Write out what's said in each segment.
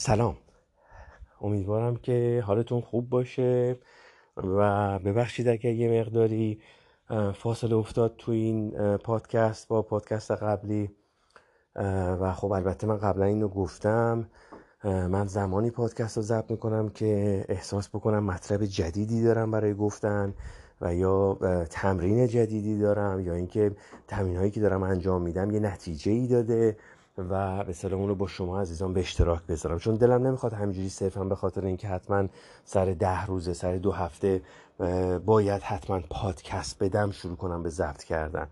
سلام. امیدوارم که حالتون خوب باشه و ببخشید اگر یه مقداری فاصله افتاد تو این پادکست با پادکست قبلی و خب البته من قبلا اینو گفتم من زمانی پادکست رو ضبط می‌کنم که احساس بکنم مطلب جدیدی دارم برای گفتن و یا تمرین جدیدی دارم یا اینکه تمرین هایی که دارم انجام میدم یه نتیجه ای داده و به سلام اون رو با شما عزیزان به اشتراک بذارم. چون دلم نمی‌خواد همینجوری صرفا به خاطر اینکه حتما سر ده روزه سر دو هفته باید حتما پادکست بدم شروع کنم به ضبط کردن.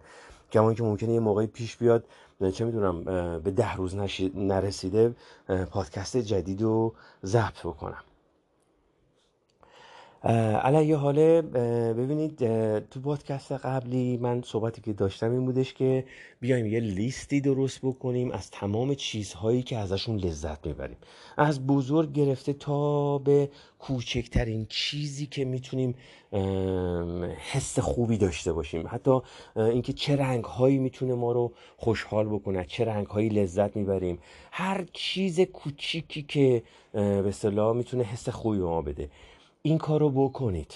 کما که ممکنه یه موقعی پیش بیاد چه می‌دونم به ده روز نرسیده پادکست جدید رو ضبط بکنم. علیه حاله ببینید تو پادکست قبلی من صحبتی که داشتم این بودش که بیایم یه لیستی درست بکنیم از تمام چیزهایی که ازشون لذت می‌بریم. از بزرگ گرفته تا به کوچکترین چیزی که می‌تونیم حس خوبی داشته باشیم. حتی اینکه چه رنگ هایی می‌تونه ما رو خوشحال بکنه چه رنگ هایی لذت می‌بریم. هر چیز کوچیکی که به صلاح می‌تونه حس خوبی به ما بده. این کار رو بکنید.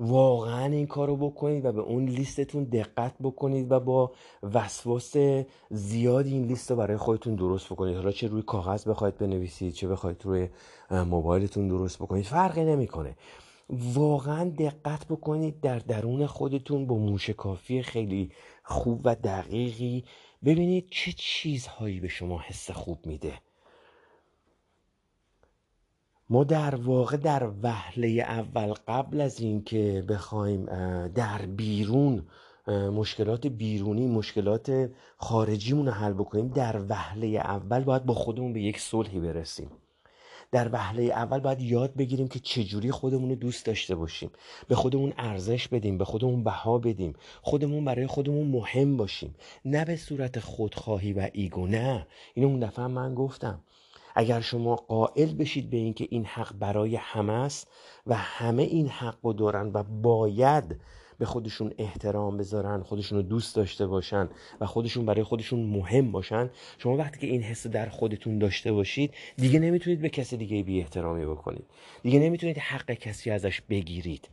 واقعا این کار رو بکنید و به اون لیستتون دقت بکنید و با وسواس زیادی این لیست رو برای خودتون درست بکنید. حالا چه روی کاغذ بخواید بنویسید چه بخواید روی موبایلتون درست بکنید فرقی نمی‌کنه. واقعا دقت بکنید در درون خودتون با موشکافی خیلی خوب و دقیقی ببینید چه چیزهایی به شما حس خوب میده. ما در واقع در وهله اول قبل از اینکه بخوایم در بیرون مشکلات بیرونی مشکلات خارجیمون رو حل بکنیم در وهله اول باید با خودمون به یک صلحی برسیم. در وهله اول باید یاد بگیریم که چجوری خودمون رو دوست داشته باشیم. به خودمون ارزش بدیم به خودمون بها بدیم. خودمون برای خودمون مهم باشیم. نه به صورت خودخواهی و ایگو نه. اینو اون دفعه من گفتم. اگر شما قائل بشید به اینکه این حق برای همه است و همه این حق رو دارن و باید به خودشون احترام بذارن خودشون رو دوست داشته باشن و خودشون برای خودشون مهم باشن شما وقتی که این حس در خودتون داشته باشید دیگه نمی‌تونید به کسی دیگه بی احترامی بکنید. دیگه نمی‌تونید حق کسی ازش بگیرید.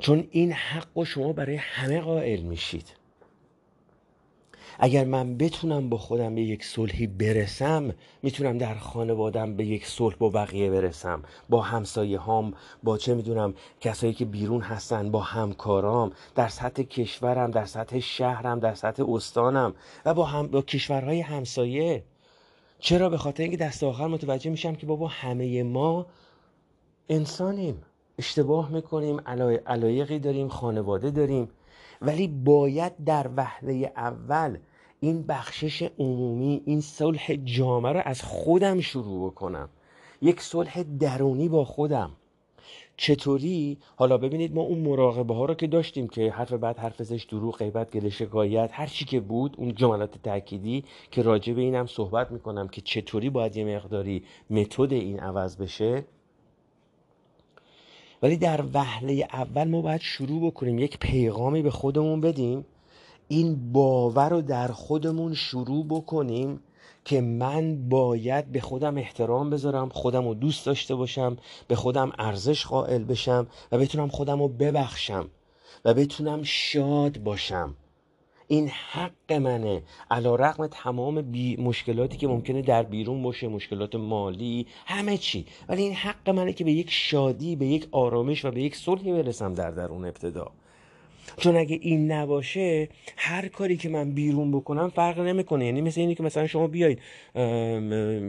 چون این حق رو شما برای همه قائل میشید. اگر من بتونم با خودم به یک صلحی برسم می‌تونم در خانوادم به یک صلح با بقیه برسم. با همسایه هام با چه می‌دونم کسایی که بیرون هستن با همکارام در سطح کشورم در سطح شهرم در سطح استانم و با, هم... با کشورهای همسایه. چرا؟ به خاطر اینکه دست آخر متوجه میشم که بابا همه ما انسانیم. اشتباه می‌کنیم علایقی داریم خانواده داریم. ولی باید در وهله اول این بخشش عمومی این صلح جامعه رو از خودم شروع بکنم. یک صلح درونی با خودم. چطوری؟ حالا ببینید ما اون مراقبه ها رو که داشتیم که حرف بعد حرف زش دروغ غیبت گله شکایت هر چی که بود اون جملات تأکیدی که راجع به اینم صحبت می‌کنم که چطوری باید یه مقداری متد این عوض بشه. ولی در وهله اول ما باید شروع بکنیم یک پیغامی به خودمون بدیم. این باور رو در خودمون شروع بکنیم که من باید به خودم احترام بذارم خودم رو دوست داشته باشم به خودم ارزش قائل بشم و بتونم خودم رو ببخشم و بتونم شاد باشم. این حق منه. علا رقم تمام بی مشکلاتی که ممکنه در بیرون باشه مشکلات مالی همه چی. ولی این حق منه که به یک شادی به یک آرامش و به یک صلحی برسم در درون ابتدا. چون اگه این نباشه هر کاری که من بیرون بکنم فرق نمی‌کنه. یعنی مثل اینی که مثلا شما بیاید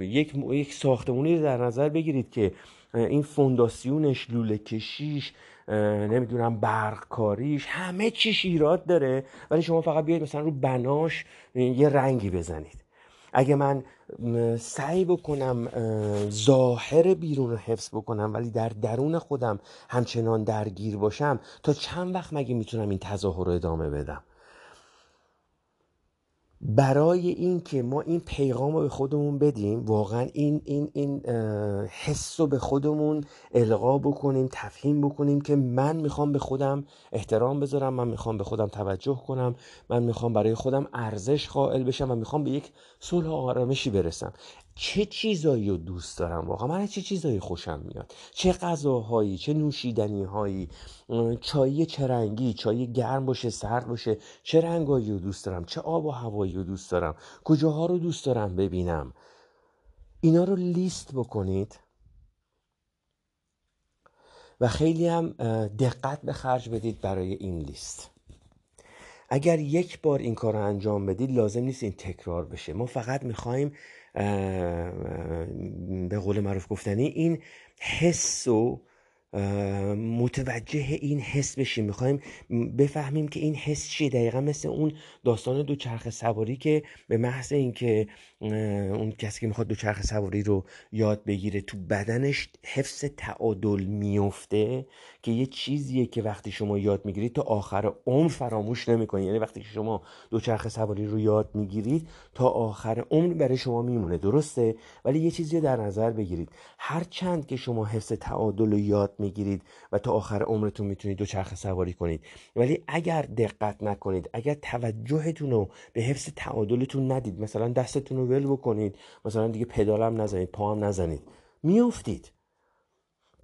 یک یک ساختمونی در نظر بگیرید که این فونداسیونش لوله کشیش نمی‌دونم برق کاریش همه چیش ایراد داره. ولی شما فقط بیاید مثلا رو بناش یه رنگی بزنید. اگه من سعی بکنم ظاهر بیرون رو حفظ بکنم ولی در درون خودم همچنان درگیر باشم تا چند وقت مگه می‌تونم این تظاهر رو ادامه بدم؟ برای اینکه ما این پیغام رو به خودمون بدیم واقعا این این این حس رو به خودمون القا بکنیم تفهیم بکنیم که من می‌خوام به خودم احترام بذارم من می‌خوام به خودم توجه کنم من می‌خوام برای خودم ارزش قائل بشم و می‌خوام به یک صلح و آرامشی برسم. چه چیزایی رو دوست دارم واقعا؟ من چه چیزایی خوشم میاد؟ چه غذاهایی چه نوشیدنی هایی چای چه رنگی چای گرم باشه سرد باشه چه رنگایی رو دوست دارم؟ چه آب و هوایی رو دوست دارم؟ کجاها رو دوست دارم ببینم؟ اینا رو لیست بکنید. و خیلی هم دقت به خرج بدید برای این لیست. اگر یک بار این کار رو انجام بدید لازم نیست این تکرار بشه. ما فقط می‌خوایم به قول معروف گفتنی این حس و متوجه این حس بشیم. می‌خوایم بفهمیم که این حس چیه. دقیقا مثل اون داستان دوچرخه سواری که به محض اینکه اون کسی که می‌خواد دوچرخه سواری رو یاد بگیره تو بدنش حفظ تعادل میفته که یه چیزیه که وقتی شما یاد می‌گیرید تا آخر عمر فراموش نمی‌کنید یعنی وقتی که شما دوچرخه سواری رو یاد می‌گیرید تا آخر عمر برای شما میمونه. درسته؟ ولی یه چیزی رو در نظر بگیرید. هر چند که شما حفظ تعادل رو یاد می‌گیرید و تا آخر عمرتون می‌تونید دوچرخه سواری کنید. ولی اگر دقت نکنید اگر توجهتون رو به حفظ تعادلتون ندید مثلا دستتون رو ول بکنید مثلا دیگه پدالم نزنید پا هم نزنید میافتید.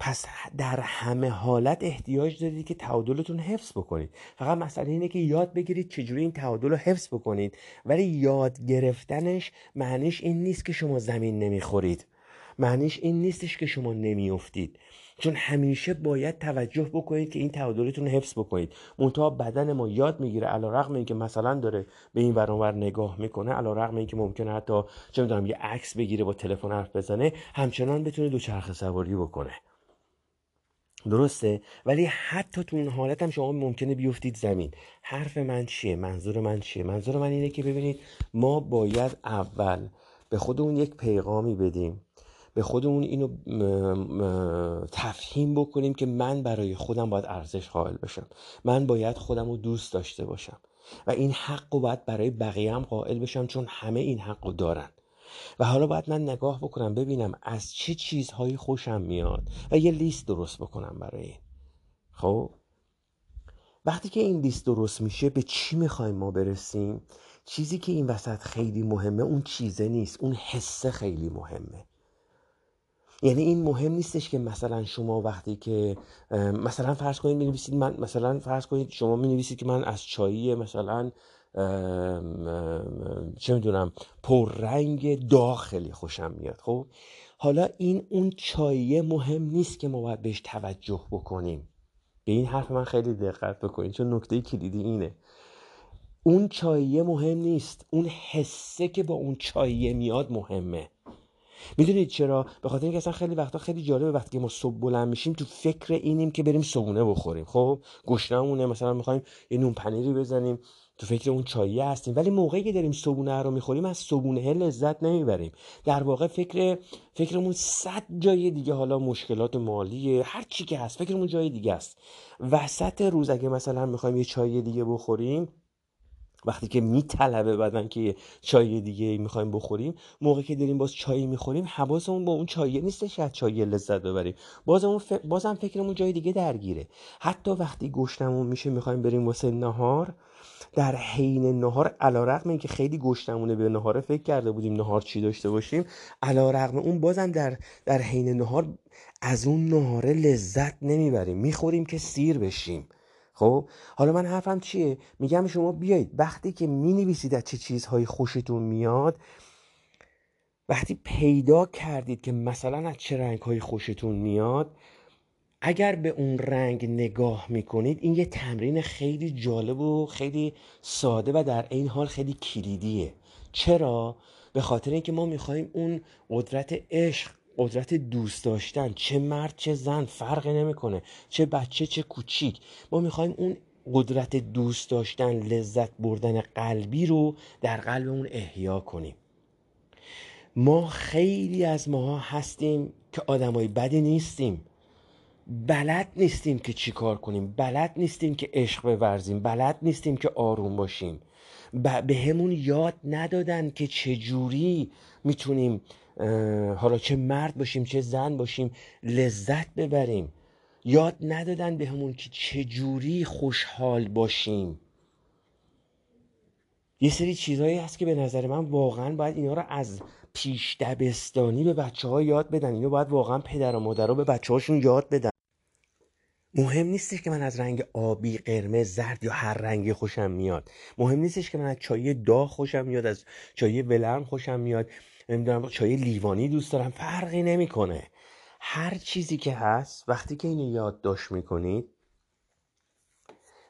پس در همه حالت احتیاج دارید که تعادلتون حفظ بکنید. فقط مسئله اینه که یاد بگیرید چجوری این تعادل رو حفظ بکنید. ولی یاد گرفتنش معنیش این نیست که شما زمین نمی‌خورید. معنیش این نیستش که شما نمیافتید. چون همیشه باید توجه بکنید که این تعادلتون حفظ بکنید. منتها بدن ما یاد می‌گیره علا رقم اینکه مثلا داره به این ورانور نگاه می‌کنه علا رقم اینکه ممکنه حتی چه می‌دونم یه عکس بگیره با تلفن حرف بزنه همچنان بتونه دوچرخه سواری بکنه. درسته؟ ولی حتی تو این حالت هم شما ممکنه بیفتید زمین. حرف من چیه؟ منظور من چیه؟ منظور من اینه که ببینید ما باید اول به خودمون یک پیغامی بدیم. به خودمون اینو تفهیم بکنیم که من برای خودم باید ارزش قائل بشم. من باید خودم رو دوست داشته باشم. و این حق رو باید برای بقیه هم قائل بشم چون همه این حق رو دارن. و حالا باید من نگاه بکنم ببینم از چه چیزهایی خوشم میاد و یه لیست درست بکنم برای این. خب؟ وقتی که این لیست درست میشه به چی می‌خوایم ما برسیم؟ چیزی که این وسط خیلی مهمه اون چیزه نیست. اون حسه خیلی مهمه. یعنی این مهم نیستش که مثلا شما وقتی که مثلا فرض کنید می نویسید من مثلا فرض کنید شما می نویسید که من از چایی مثلا چه می‌دونم پررنگ داخلی خوشم میاد. خب حالا این اون چاییه مهم نیست که ما باید بهش توجه بکنیم. به این حرف من خیلی دقت بکنید چون نکته کلیدی اینه. اون چاییه مهم نیست. اون حسه که با اون چاییه میاد مهمه. می‌دونید چرا؟ به خاطر اینکه اصلا خیلی وقتا خیلی جالبه وقتی ما صبح بلند میشیم تو فکر اینیم که بریم صبونه بخوریم. خب گشنمونه مثلا می‌خوایم یه نون پنیری بزنیم. تو فکر اون چاییه هستیم. ولی موقعی که داریم صبونه رو می‌خوریم از صبونه لذت نمی‌بریم. در واقع فکر فکرمون صد جای دیگه حالا مشکلات مالی هر چی که هست فکرمون جای دیگه است. وسط روز اگه مثلا می‌خوایم یه چای دیگه بخوریم وقتی که میطلبه بدن که چای دیگه می‌خوایم بخوریم موقعی که داریم باز چای می‌خوریم حواسمون با اون چای نیستش از چای لذت ببریم. بازم, ف... بازم فکرمون جای دیگه درگیره. حتی وقتی گشتمون میشه می‌خوایم بریم واسه نهار در حین نهار علا رقم این که خیلی گشتمونه به نهار فکر کرده بودیم نهار چی داشته باشیم. علا رقم اون بازم در, در حین نهار از اون نهاره لذت نمی‌بریم. می‌خوریم که سیر بشیم. خب؟ حالا من حرفم چیه؟ میگم شما بیایید وقتی که می نویسید از چه چیزهایی خوشتون میاد وقتی پیدا کردید که مثلا از چه رنگ های خوشتون میاد اگر به اون رنگ نگاه می‌کنید این یه تمرین خیلی جالب و خیلی ساده و در این حال خیلی کلیدیه. چرا؟ به خاطر اینکه ما می‌خوایم اون قدرت عشق قدرت دوست داشتن چه مرد چه زن فرق نمی‌کنه چه بچه چه کوچیک. ما می‌خوایم اون قدرت دوست داشتن لذت بردن قلبی رو در قلبمون احیا کنیم. ما خیلی از ماها هستیم که آدمای بدی نیستیم. بلد نیستیم که چی کار کنیم. بلد نیستیم که عشق بورزیم. بلد نیستیم که آروم باشیم. به همون یاد ندادن که چجوری می‌تونیم حالا چه مرد باشیم چه زن باشیم لذت ببریم. یاد ندادن به همون که چجوری خوشحال باشیم. یه سری چیزهایی هست که به نظر من واقعا باید اینا رو از پیش دبستانی به بچه ها یاد بدن. اینو باید واقعا پدر و مادر رو به بچه هاشون یاد بدن. مهم نیستش که من از رنگ آبی قرمز زرد یا هر رنگی خوشم میاد. مهم نیستش که من از چای داغ خوشم میاد از چای ولرم خوشم میاد. نمی‌دونم چای لیوانی دوست دارم فرقی نمی‌کنه. هر چیزی که هست وقتی که اینو یادداشت می‌کنید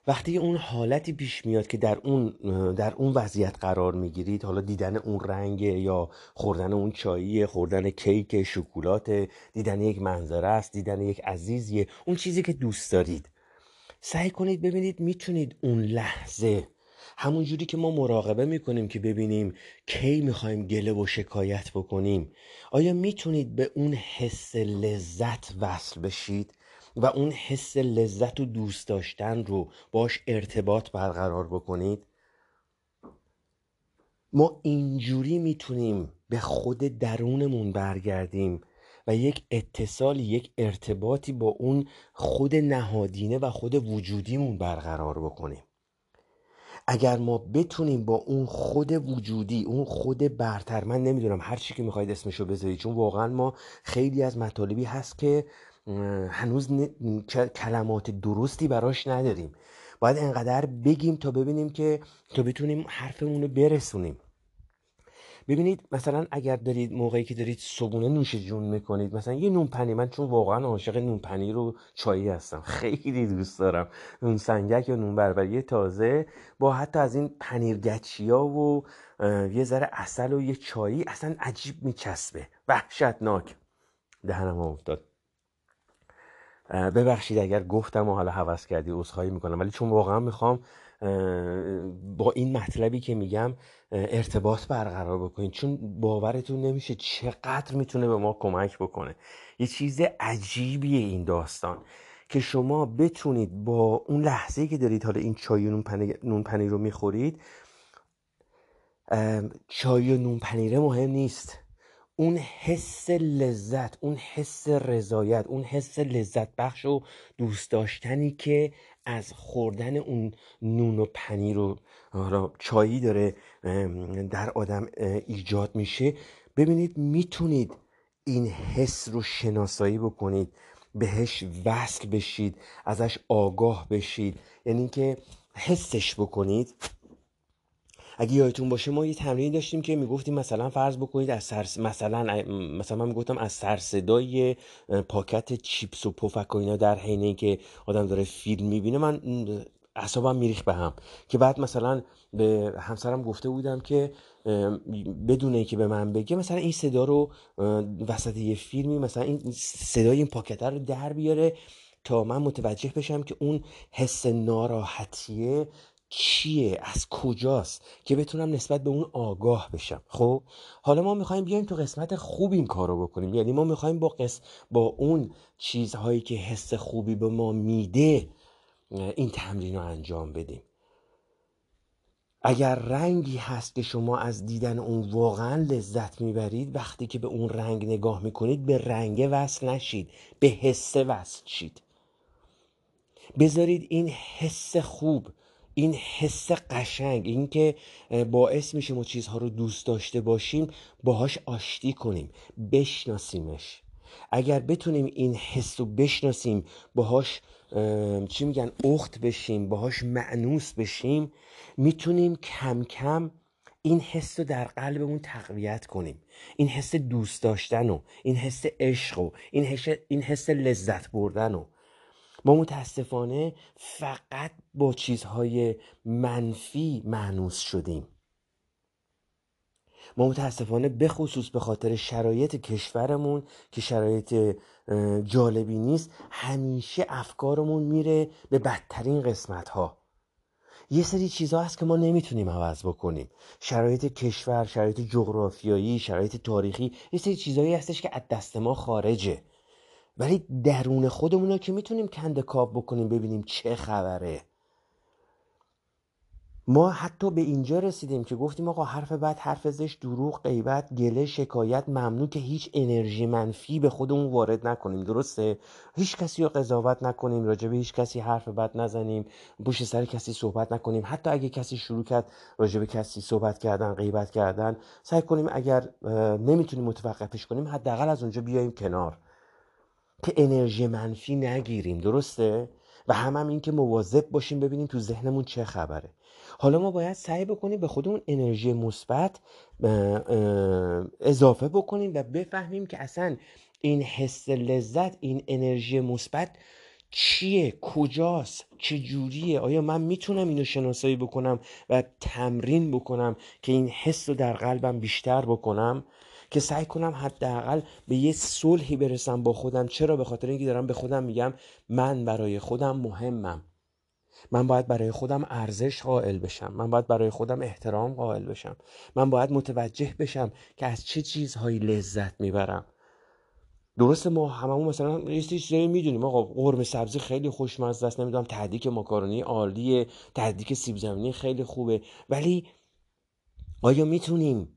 وقتی اون حالتی پیش میاد که در اون در اون وضعیت قرار می‌گیرید حالا دیدن اون رنگ یا خوردن اون چایی خوردن کیک شکلات دیدن یک منظره است دیدن یک عزیزیه اون چیزی که دوست دارید. سعی کنید ببینید می‌تونید اون لحظه همون جوری که ما مراقبه می‌کنیم که ببینیم کی می‌خوایم گله و شکایت بکنیم آیا می‌تونید به اون حس لذت وصل بشید؟ و اون حس لذت و دوست داشتن رو باش ارتباط برقرار بکنید. ما اینجوری می‌تونیم به خود درونمون برگردیم و یک اتصالی یک ارتباطی با اون خود نهادینه و خود وجودیمون برقرار بکنیم. اگر ما بتونیم با اون خود وجودی اون خود برتر من نمی‌دونم هر چی که می‌خواید اسمشو بذارید چون واقعا ما خیلی از مطالبی هست که هنوز کلمات درستی براش نداریم. باید انقدر بگیم تا ببینیم که تا بتونیم حرفمون رو برسونیم. ببینید مثلا اگر دارید موقعی که دارید صبونه نوش جون می‌کنید مثلا یه نون پنی من چون واقعا عاشق نون پنیر رو چایی هستم خیلی دوست دارم. نون سنگک یا نون بربری تازه با حتی از این پنیر گچیا و یه ذره اصل و یه چایی اصلا عجیب میچسبه. وحشتناک. دهنم افتاد. ببخشید اگر گفتم و حالا حوض کردی عذرخواهی می‌کنم ولی چون واقعا می‌خوام با این مطلبی که میگم ارتباط برقرار بکنید. چون باورتون نمیشه چقدر می‌تونه به ما کمک بکنه. یه چیز عجیبیه این داستان که شما بتونید با اون لحظه که دارید حالا این چای و نون پنیر رو می‌خورید چای و نون پنیره مهم نیست. اون حس لذت اون حس رضایت اون حس لذت بخش و دوست داشتنی که از خوردن اون نون و پنیر و چایی داره در آدم ایجاد میشه. ببینید می‌تونید این حس رو شناسایی بکنید بهش وصل بشید ازش آگاه بشید. یعنی اینکه حسش بکنید. اگه یادتون باشه ما یه تمرین داشتیم که می‌گفتیم مثلا فرض بکنید از سر مثلا مثلا من می‌گفتم از سر صدای پاکت چیپس و پفک و اینا در حین که آدم داره فیلم می‌بینه من اعصابم میریخ به هم. که بعد مثلا به همسرم گفته بودم که بدون که به من بگه مثلا این صدا رو وسط یه فیلمی مثلا این صدای این پاکت رو در بیاره تا من متوجه بشم که اون حس ناراحتیه چیه؟ از کجاست؟ که بتونم نسبت به اون آگاه بشم. خب؟ حالا ما می‌خوایم بیایم تو قسمت خوب این کار رو بکنیم. یعنی ما می‌خوایم با قس... با اون چیزهایی که حس خوبی به ما میده این تمرین رو انجام بدیم. اگر رنگی هست که شما از دیدن اون واقعا لذت می‌برید وقتی که به اون رنگ نگاه می‌کنید به رنگ وصل نشید. به حس وصل شید. بذارید این حس خوب این حس قشنگ این که باعث میشه ما چیزها رو دوست داشته باشیم باهاش آشتی کنیم بشناسیمش. اگر بتونیم این حس رو بشناسیم باهاش چی میگن اخت بشیم باهاش معنوس بشیم می‌تونیم کم کم این حس رو در قلبمون تقویت کنیم. این حس دوست داشتن و این حس عشق و این حس, این حس لذت بردن و ما متاسفانه فقط با چیزهای منفی معنوس شدیم. ما متاسفانه بخصوص به خاطر شرایط کشورمون که شرایط جالبی نیست همیشه افکارمون میره به بدترین قسمت ها یه سری چیزها هست که ما نمی‌تونیم عوض بکنیم. شرایط کشور شرایط جغرافیایی شرایط تاریخی یه سری چیزهایی هستش که از دست ما خارجه. ولی درون خودمون که می‌تونیم کند کاب بکنیم ببینیم چه خبره. ما حتی به اینجا رسیدیم که گفتیم آقا حرف بعد حرف زش دروغ غیبت گله شکایت ممنوع که هیچ انرژی منفی به خودمون وارد نکنیم درسته؟ هیچ کسی رو قضاوت نکنیم راجع به هیچ کسی حرف بد نزنیم پشت سر کسی صحبت نکنیم. حتی اگه کسی شروع کرد راجع به کسی صحبت کردن غیبت کردن سعی کنیم اگر نمی‌تونیم متوقفش کنیم حداقل از اونجا بیایم کنار. که انرژی منفی نگیریم درسته؟ و هم هم این که مواظب باشیم ببینیم تو ذهنمون چه خبره. حالا ما باید سعی بکنیم به خودمون انرژی مثبت اضافه بکنیم و بفهمیم که اصلا این حس لذت این انرژی مثبت چیه کجاست چجوریه؟ آیا من می‌تونم اینو شناسایی بکنم و تمرین بکنم که این حس رو در قلبم بیشتر بکنم؟ که سعی کنم حداقل به یه صلحی برسم با خودم. چرا؟ به خاطر اینکه دارم به خودم میگم من برای خودم مهمم. من باید برای خودم ارزش قائل بشم. من باید برای خودم احترام قائل بشم. من باید متوجه بشم که از چه چیزهایی لذت می‌برم. درسته ما هممون مثلا یه چیزایی می‌دونیم. آقا قرمه سبزی خیلی خوشمزه است. نمی‌دونم تهدیک ماکارونی عالیه. تهدیک سیب زمینی خیلی خوبه. ولی آیا می‌تونیم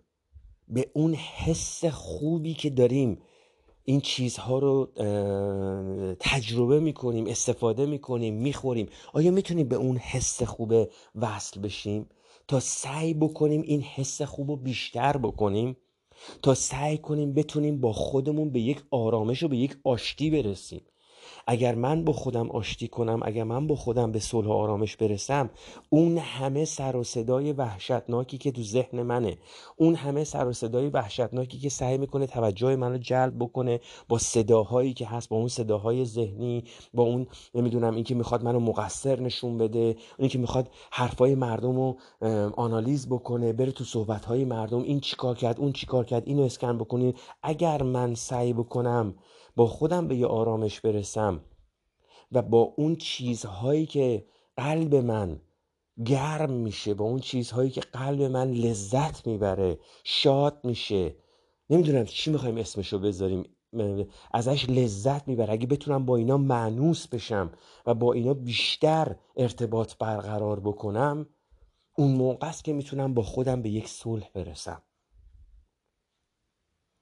به اون حس خوبی که داریم این چیزها رو تجربه می‌کنیم استفاده می‌کنیم می‌خوریم. آیا می‌تونیم به اون حس خوبه وصل بشیم؟ تا سعی بکنیم این حس خوب رو بیشتر بکنیم. تا سعی کنیم بتونیم با خودمون به یک آرامش و به یک آشتی برسیم. اگر من با خودم آشتی کنم اگر من با خودم به صلح و آرامش برسم اون همه سر و صدای وحشتناکی که تو ذهن منه اون همه سر و صدای وحشتناکی که سعی می‌کنه توجه منو جلب بکنه با صداهایی که هست با اون صداهای ذهنی با اون نمی‌دونم این که می‌خواد منو مقصر نشون بده اون که می‌خواد حرفای مردم رو آنالیز بکنه بره تو صحبتهای مردم این چیکار کرد اون چیکار کرد اینو اسکن بکنید اگر من سعی بکنم با خودم به یه آرامش برسم و با اون چیزهایی که قلب من گرم میشه با اون چیزهایی که قلب من لذت می‌بره شاد میشه. نمی‌دونم چی می‌خوایم اسمشو بذاریم. ازش لذت می‌بره. اگه بتونم با اینا معنوس بشم و با اینا بیشتر ارتباط برقرار بکنم اون موقع است که می‌تونم با خودم به یک صلح برسم.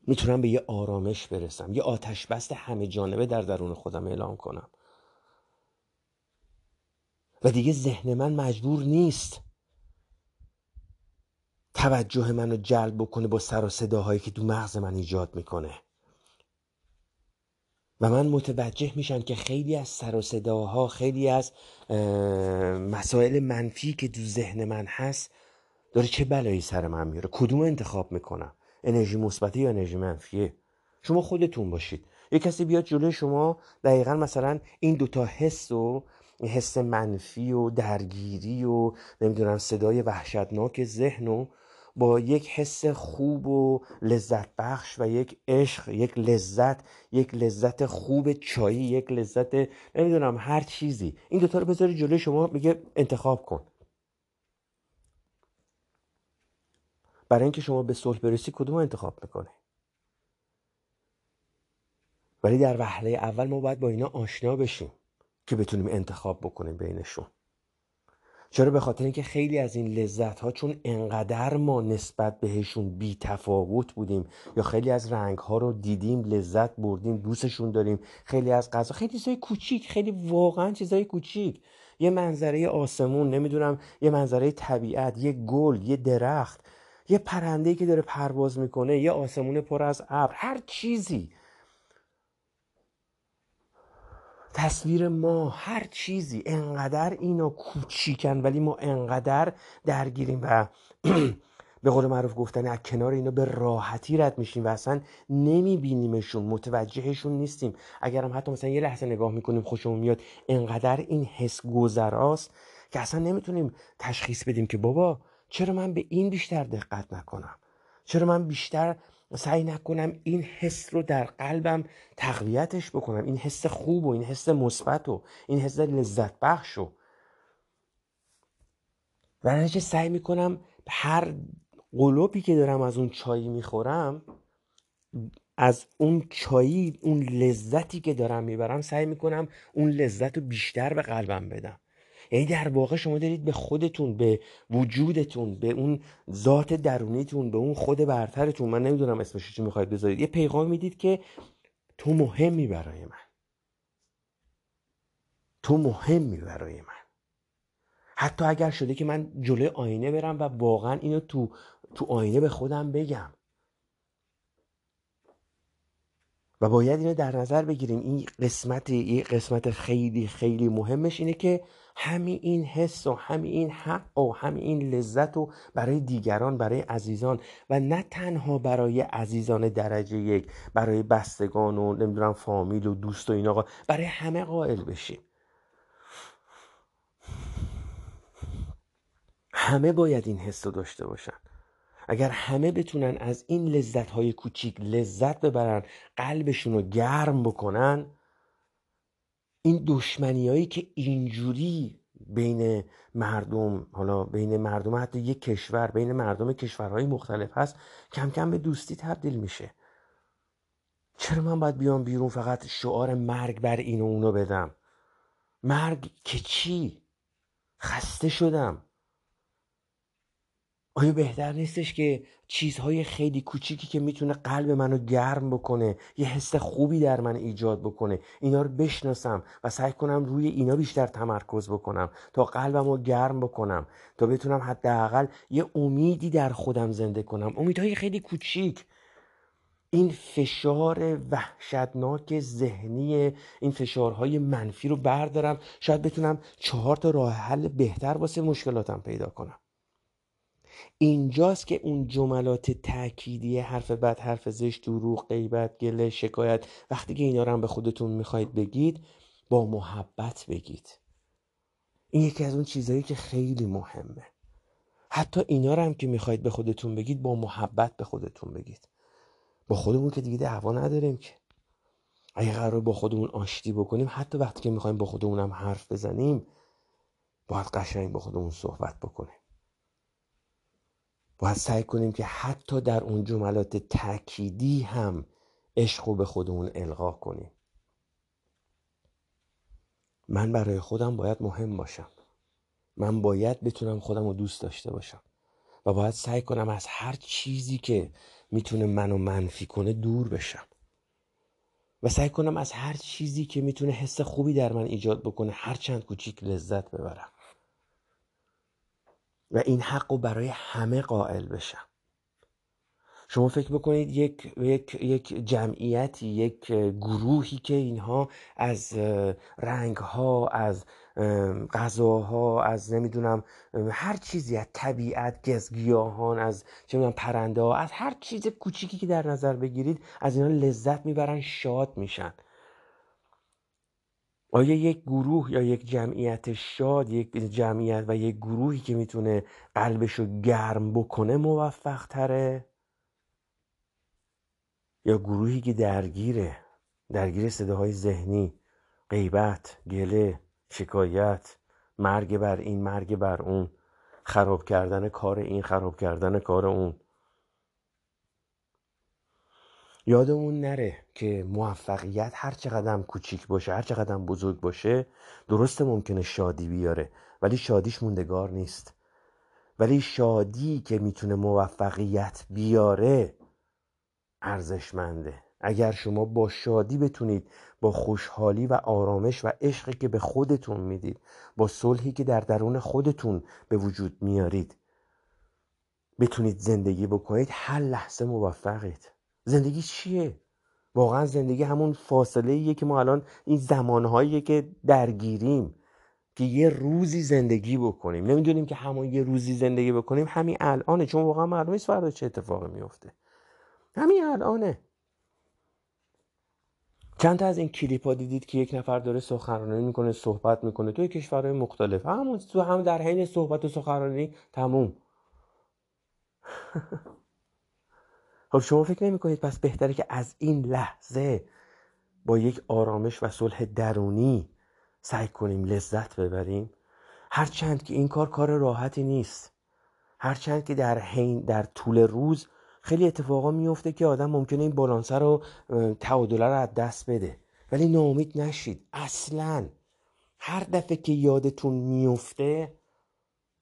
می‌تونم به یه آرامش برسم یه آتش بست همه جانبه در درون خودم اعلام کنم. و دیگه ذهن من مجبور نیست توجه منو جلب بکنه با سر و صداهایی که تو مغز من ایجاد می‌کنه. و من متوجه میشم که خیلی از سر و صداها خیلی از مسائل منفی که تو ذهن من هست داره چه بلایی سر من میاره کدوم انتخاب می‌کنم؟ انرژی مثبتی یا انرژی منفیه شما خودتون باشید. یه کسی بیاد جلوی شما دقیقا مثلا این دوتا حس و حس منفی و درگیری و نمی‌دونم صدای وحشتناک ذهن و با یک حس خوب و لذت بخش و یک عشق یک لذت یک لذت خوب چایی یک لذت نمی‌دونم هر چیزی. این دوتا رو بذاری جلوی شما میگه انتخاب کن. برای اینکه شما به صلح برسی کدوم انتخاب می‌کنه ولی در وهله اول ما باید با اینا آشنا بشیم که بتونیم انتخاب بکنیم بینشون. چرا؟ به خاطر اینکه خیلی از این لذت ها چون انقدر ما نسبت بهشون بی تفاوت بودیم یا خیلی از رنگ ها رو دیدیم لذت بردیم دوستشون داریم خیلی از غذا خیلی چیزای کوچیک خیلی واقعا چیزای کوچیک. یه منظره آسمون نمی‌دونم یه منظره طبیعت یه گل یه درخت. یه پرنده که داره پرواز می‌کنه یه آسمون پر از ابر هر چیزی. تصویر ما هر چیزی انقدر اینا کوچیکن ولی ما انقدر درگیریم و به قول معروف گفتن از کنار اینا به راحتی رد میشیم و اصلا نمیبینیمشون متوجهشون نیستیم. اگرم حتی مثلا یه لحظه نگاه می‌کنیم خوشمون میاد انقدر این حس گذراست که اصلا نمی‌تونیم تشخیص بدیم که بابا چرا من به این بیشتر دقت نکنم؟ چرا من بیشتر سعی نکنم این حس رو در قلبم تقویتش بکنم؟ این حس خوب و این حس مثبت و این حس لذت بخش و. و سعی می‌کنم هر قلوبی که دارم از اون چایی می‌خورم از اون چایی اون لذتی که دارم می‌برم سعی می‌کنم اون لذت رو بیشتر به قلبم بدم. یعنی در واقع شما دارید به خودتون به وجودتون به اون ذات درونیتون به اون خود برترتون من نمی‌دونم اسمش چی می‌خواید بذارید یه پیغام می‌دید که تو مهمی برای من. تو مهمی برای من. حتی اگر شده که من جلوی آینه برم و واقعا اینو تو تو آینه به خودم بگم. و باید اینو در نظر بگیریم. این قسمت یه قسمت خیلی خیلی مهمش اینه که همین این حس و همین این حق و همین این لذت و برای دیگران برای عزیزان. و نه تنها برای عزیزان درجه یک برای بستگان و نمی‌دونم فامیل و دوست و این برای همه قائل بشیم. همه باید این حس رو داشته باشن. اگر همه بتونن از این لذت های کوچیک لذت ببرن قلبشون رو گرم بکنن این دشمنی هایی که اینجوری بین مردم حالا بین مردم حتی یک کشور بین مردم کشورهای مختلف هست کم کم به دوستی تبدیل میشه. چرا من باید بیام بیرون فقط شعار مرگ بر این و اونو بدم؟ مرگ که چی؟ خسته شدم. آیا بهتر نیستش که چیزهای خیلی کوچیکی که می‌تونه قلب منو گرم بکنه یه حس خوبی در من ایجاد بکنه اینا رو بشناسم و سعی کنم روی اینا بیشتر تمرکز بکنم تا قلبم رو گرم بکنم تا بتونم حداقل یه امیدی در خودم زنده کنم. امیدهای خیلی کوچیک. این فشار وحشتناک ذهنی این فشارهای منفی رو بردارم. شاید بتونم چهار تا راه حل بهتر واسه مشکلاتم پیدا کنم. اینجاست که اون جملات تأکیدی حرف بد حرف زشت دروغ غیبت گله شکایت وقتی که اینا رو هم به خودتون می‌خواید بگید با محبت بگید. این یکی از اون چیزهایی که خیلی مهمه. حتی اینا رو هم که می‌خواید به خودتون بگید با محبت به خودتون بگید. با خودمون که دیگه دعوا نداریم که. اگه قرار با خودمون آشتی بکنیم حتی وقتی که می‌خوایم با خودمون هم حرف بزنیم باید قشنگ با خودمون صحبت بکنیم. باید سعی کنیم که حتی در اون جملات تأکیدی هم عشق رو به خودمون القا کنیم. من برای خودم باید مهم باشم. من باید بتونم خودم رو دوست داشته باشم. و باید سعی کنم از هر چیزی که می‌تونه منو منفی کنه دور بشم. و سعی کنم از هر چیزی که می‌تونه حس خوبی در من ایجاد بکنه هر چند کوچیک لذت ببرم. و این حق رو برای همه قائل بشم. شما فکر بکنید یک, یک, یک جمعیتی یک گروهی که اینها از رنگ ها از غذاها از نمی‌دونم هر چیزی از طبیعت گزگیاهان از چه می‌دونم پرنده ها از هر چیز کوچیکی که در نظر بگیرید از اینا لذت می‌برن شاد میشن. آیا یک گروه یا یک جمعیت شاد یک جمعیت و یک گروهی که می‌تونه قلبشو گرم بکنه موفق تره یا گروهی که درگیره درگیر صداهای ذهنی غیبت گله شکایت مرگ بر این مرگ بر اون خراب کردن کار این خراب کردن کار اون؟ یادمون نره که موفقیت هر چقدر کوچیک باشه هر چقدر بزرگ باشه درسته ممکنه شادی بیاره ولی شادیش موندگار نیست. ولی شادی که می‌تونه موفقیت بیاره ارزشمنده. اگر شما با شادی بتونید با خوشحالی و آرامش و عشقی که به خودتون می‌دید با صلحی که در درون خودتون به وجود میارید بتونید زندگی بکنید هر لحظه موفقید. زندگی چیه؟ واقعا زندگی همون فاصله ایه که ما الان این زمانهاییه که درگیریم که یه روزی زندگی بکنیم. نمی‌دونیم که همون یه روزی زندگی بکنیم همین الانه. چون واقعا معلوم نیست فردا چه اتفاقی میفته همین الانه. چند تا از این کلیپ ها دیدید که یک نفر داره سخنرانی می‌کنه صحبت می‌کنه. توی کشورهای مختلف. همون تو هم در حین صحبت و سخنرانی تموم. خب شما فکر نمی کنید پس بهتره که از این لحظه با یک آرامش و صلح درونی سعی کنیم لذت ببریم؟ هرچند که این کار کار راحتی نیست. هرچند که در حین در طول روز خیلی اتفاقا میفته که آدم ممکنه این بالانسه رو تعادله رو از دست بده. ولی ناامید نشید. اصلا هر دفعه که یادتون میفته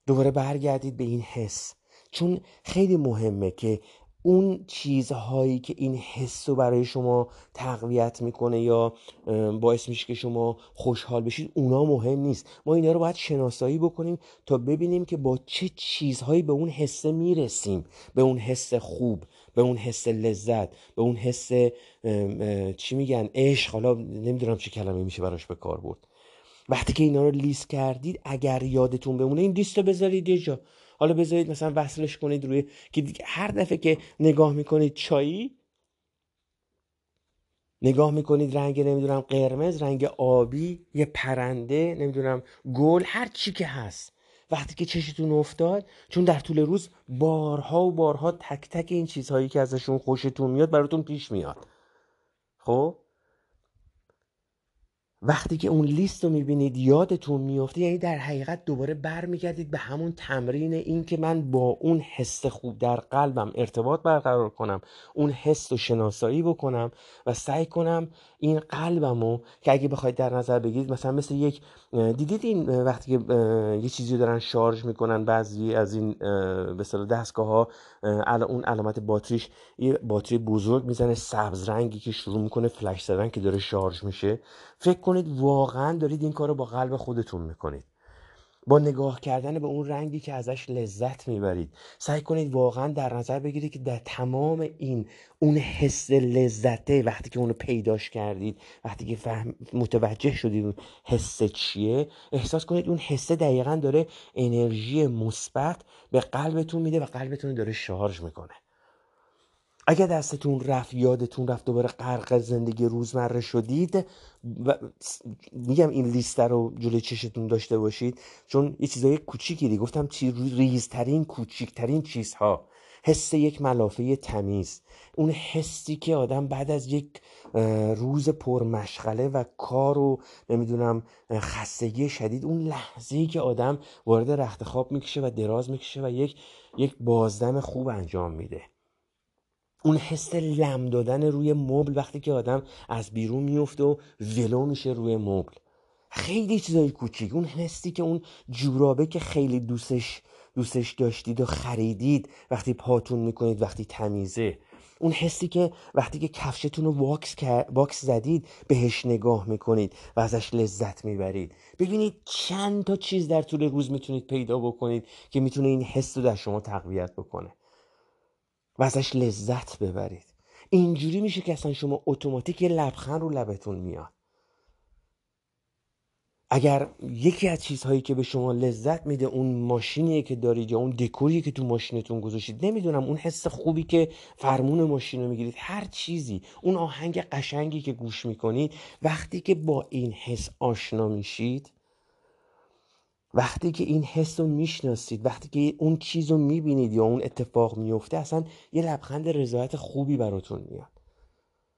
دوباره برگردید به این حس. چون خیلی مهمه که اون چیزهایی که این حس رو برای شما تقویت می‌کنه یا باعث میشه که شما خوشحال بشید اونا مهم نیست. ما اینا رو باید شناسایی بکنیم تا ببینیم که با چه چیزهایی به اون حسه می‌رسیم. به اون حس خوب به اون حس لذت به اون حس چی میگن عشق. حالا نمی‌دونم چه کلمه میشه براش به کار برد. وقتی که اینا رو لیست کردید اگر یادتون بمونه این لیست رو بذارید یه جا. حالا بذارید مثلا وصلش کنید روی که هر دفعه که نگاه می‌کنید چایی نگاه می‌کنید رنگ نمی‌دونم قرمز رنگ آبی یه پرنده نمی‌دونم گل هر چی که هست. وقتی که چشتون افتاد چون در طول روز بارها و بارها تک تک این چیزهایی که ازشون خوشتون میاد براتون پیش میاد. خب؟ وقتی که اون لیست رو می‌بینید یادتون میفته یعنی در حقیقت دوباره برمیگردید به همون تمرین این که من با اون حس خوب در قلبم ارتباط برقرار کنم اون حس رو شناسایی بکنم و سعی کنم این قلبمو که اگه بخواید در نظر بگیرید مثلا مثل یک دیدید این وقتی که یه چیزی دارن شارژ می‌کنن بعضی از این به دستگاه ها اون علامت باتریش یه باتری بزرگ می‌زنه سبز رنگی که شروع می‌کنه فلش زدن که داره شارژ میشه. فکر کنید واقعا دارید این کار رو با قلب خودتون می‌کنید. با نگاه کردن به اون رنگی که ازش لذت می‌برید. سعی کنید واقعا در نظر بگیرید که در تمام این اون حس لذته وقتی که اونو پیداش کردید وقتی که فهم متوجه شدید اون حس چیه احساس کنید اون حسه دقیقا داره انرژی مثبت به قلبتون میده و قلبتون داره شارژ می‌کنه. اگر دستتون رفت یادتون رفت دوباره غرق زندگی روزمره شدید و میگم این لیست رو جلوی چشتون داشته باشید چون یه چیزای کوچیکی دی گفتم چی ریزترین کوچیکترین چیزها. حس یک ملافه تمیز. اون حسی که آدم بعد از یک روز پرمشغله و کار و نمی‌دونم خستگی شدید اون لحظه که آدم وارد رخت خواب می‌کشه و دراز می‌کشه و یک یک بازدم خوب انجام میده. اون حس لم دادن روی مبل وقتی که آدم از بیرون میفته و ولو میشه روی مبل. خیلی چیزای کوچیک. اون حسی که اون جورابه که خیلی دوستش دوستش داشتید و خریدید وقتی پاتون می‌کنید وقتی تمیزه. اون حسی که وقتی که کفشتون رو واکس, واکس زدید بهش نگاه می‌کنید و ازش لذت می‌برید. ببینید چند تا چیز در طول روز می‌تونید پیدا بکنید که می‌تونه این حس رو در شما تقویت بکنه. و ازش لذت ببرید. اینجوری میشه که اصلا شما اتوماتیک یه لبخند رو لبتون میاد. اگر یکی از چیزهایی که به شما لذت میده اون ماشینیه که دارید یا اون دکوری که تو ماشینتون گذاشتید نمی‌دونم اون حس خوبی که فرمون ماشین رو می‌گیرید هر چیزی اون آهنگ قشنگی که گوش می‌کنید وقتی که با این حس آشنا میشید وقتی که این حس رو می‌شناسید وقتی که اون چیز رو می‌بینید یا اون اتفاق میفته اصلا یه لبخند رضایت خوبی براتون میاد.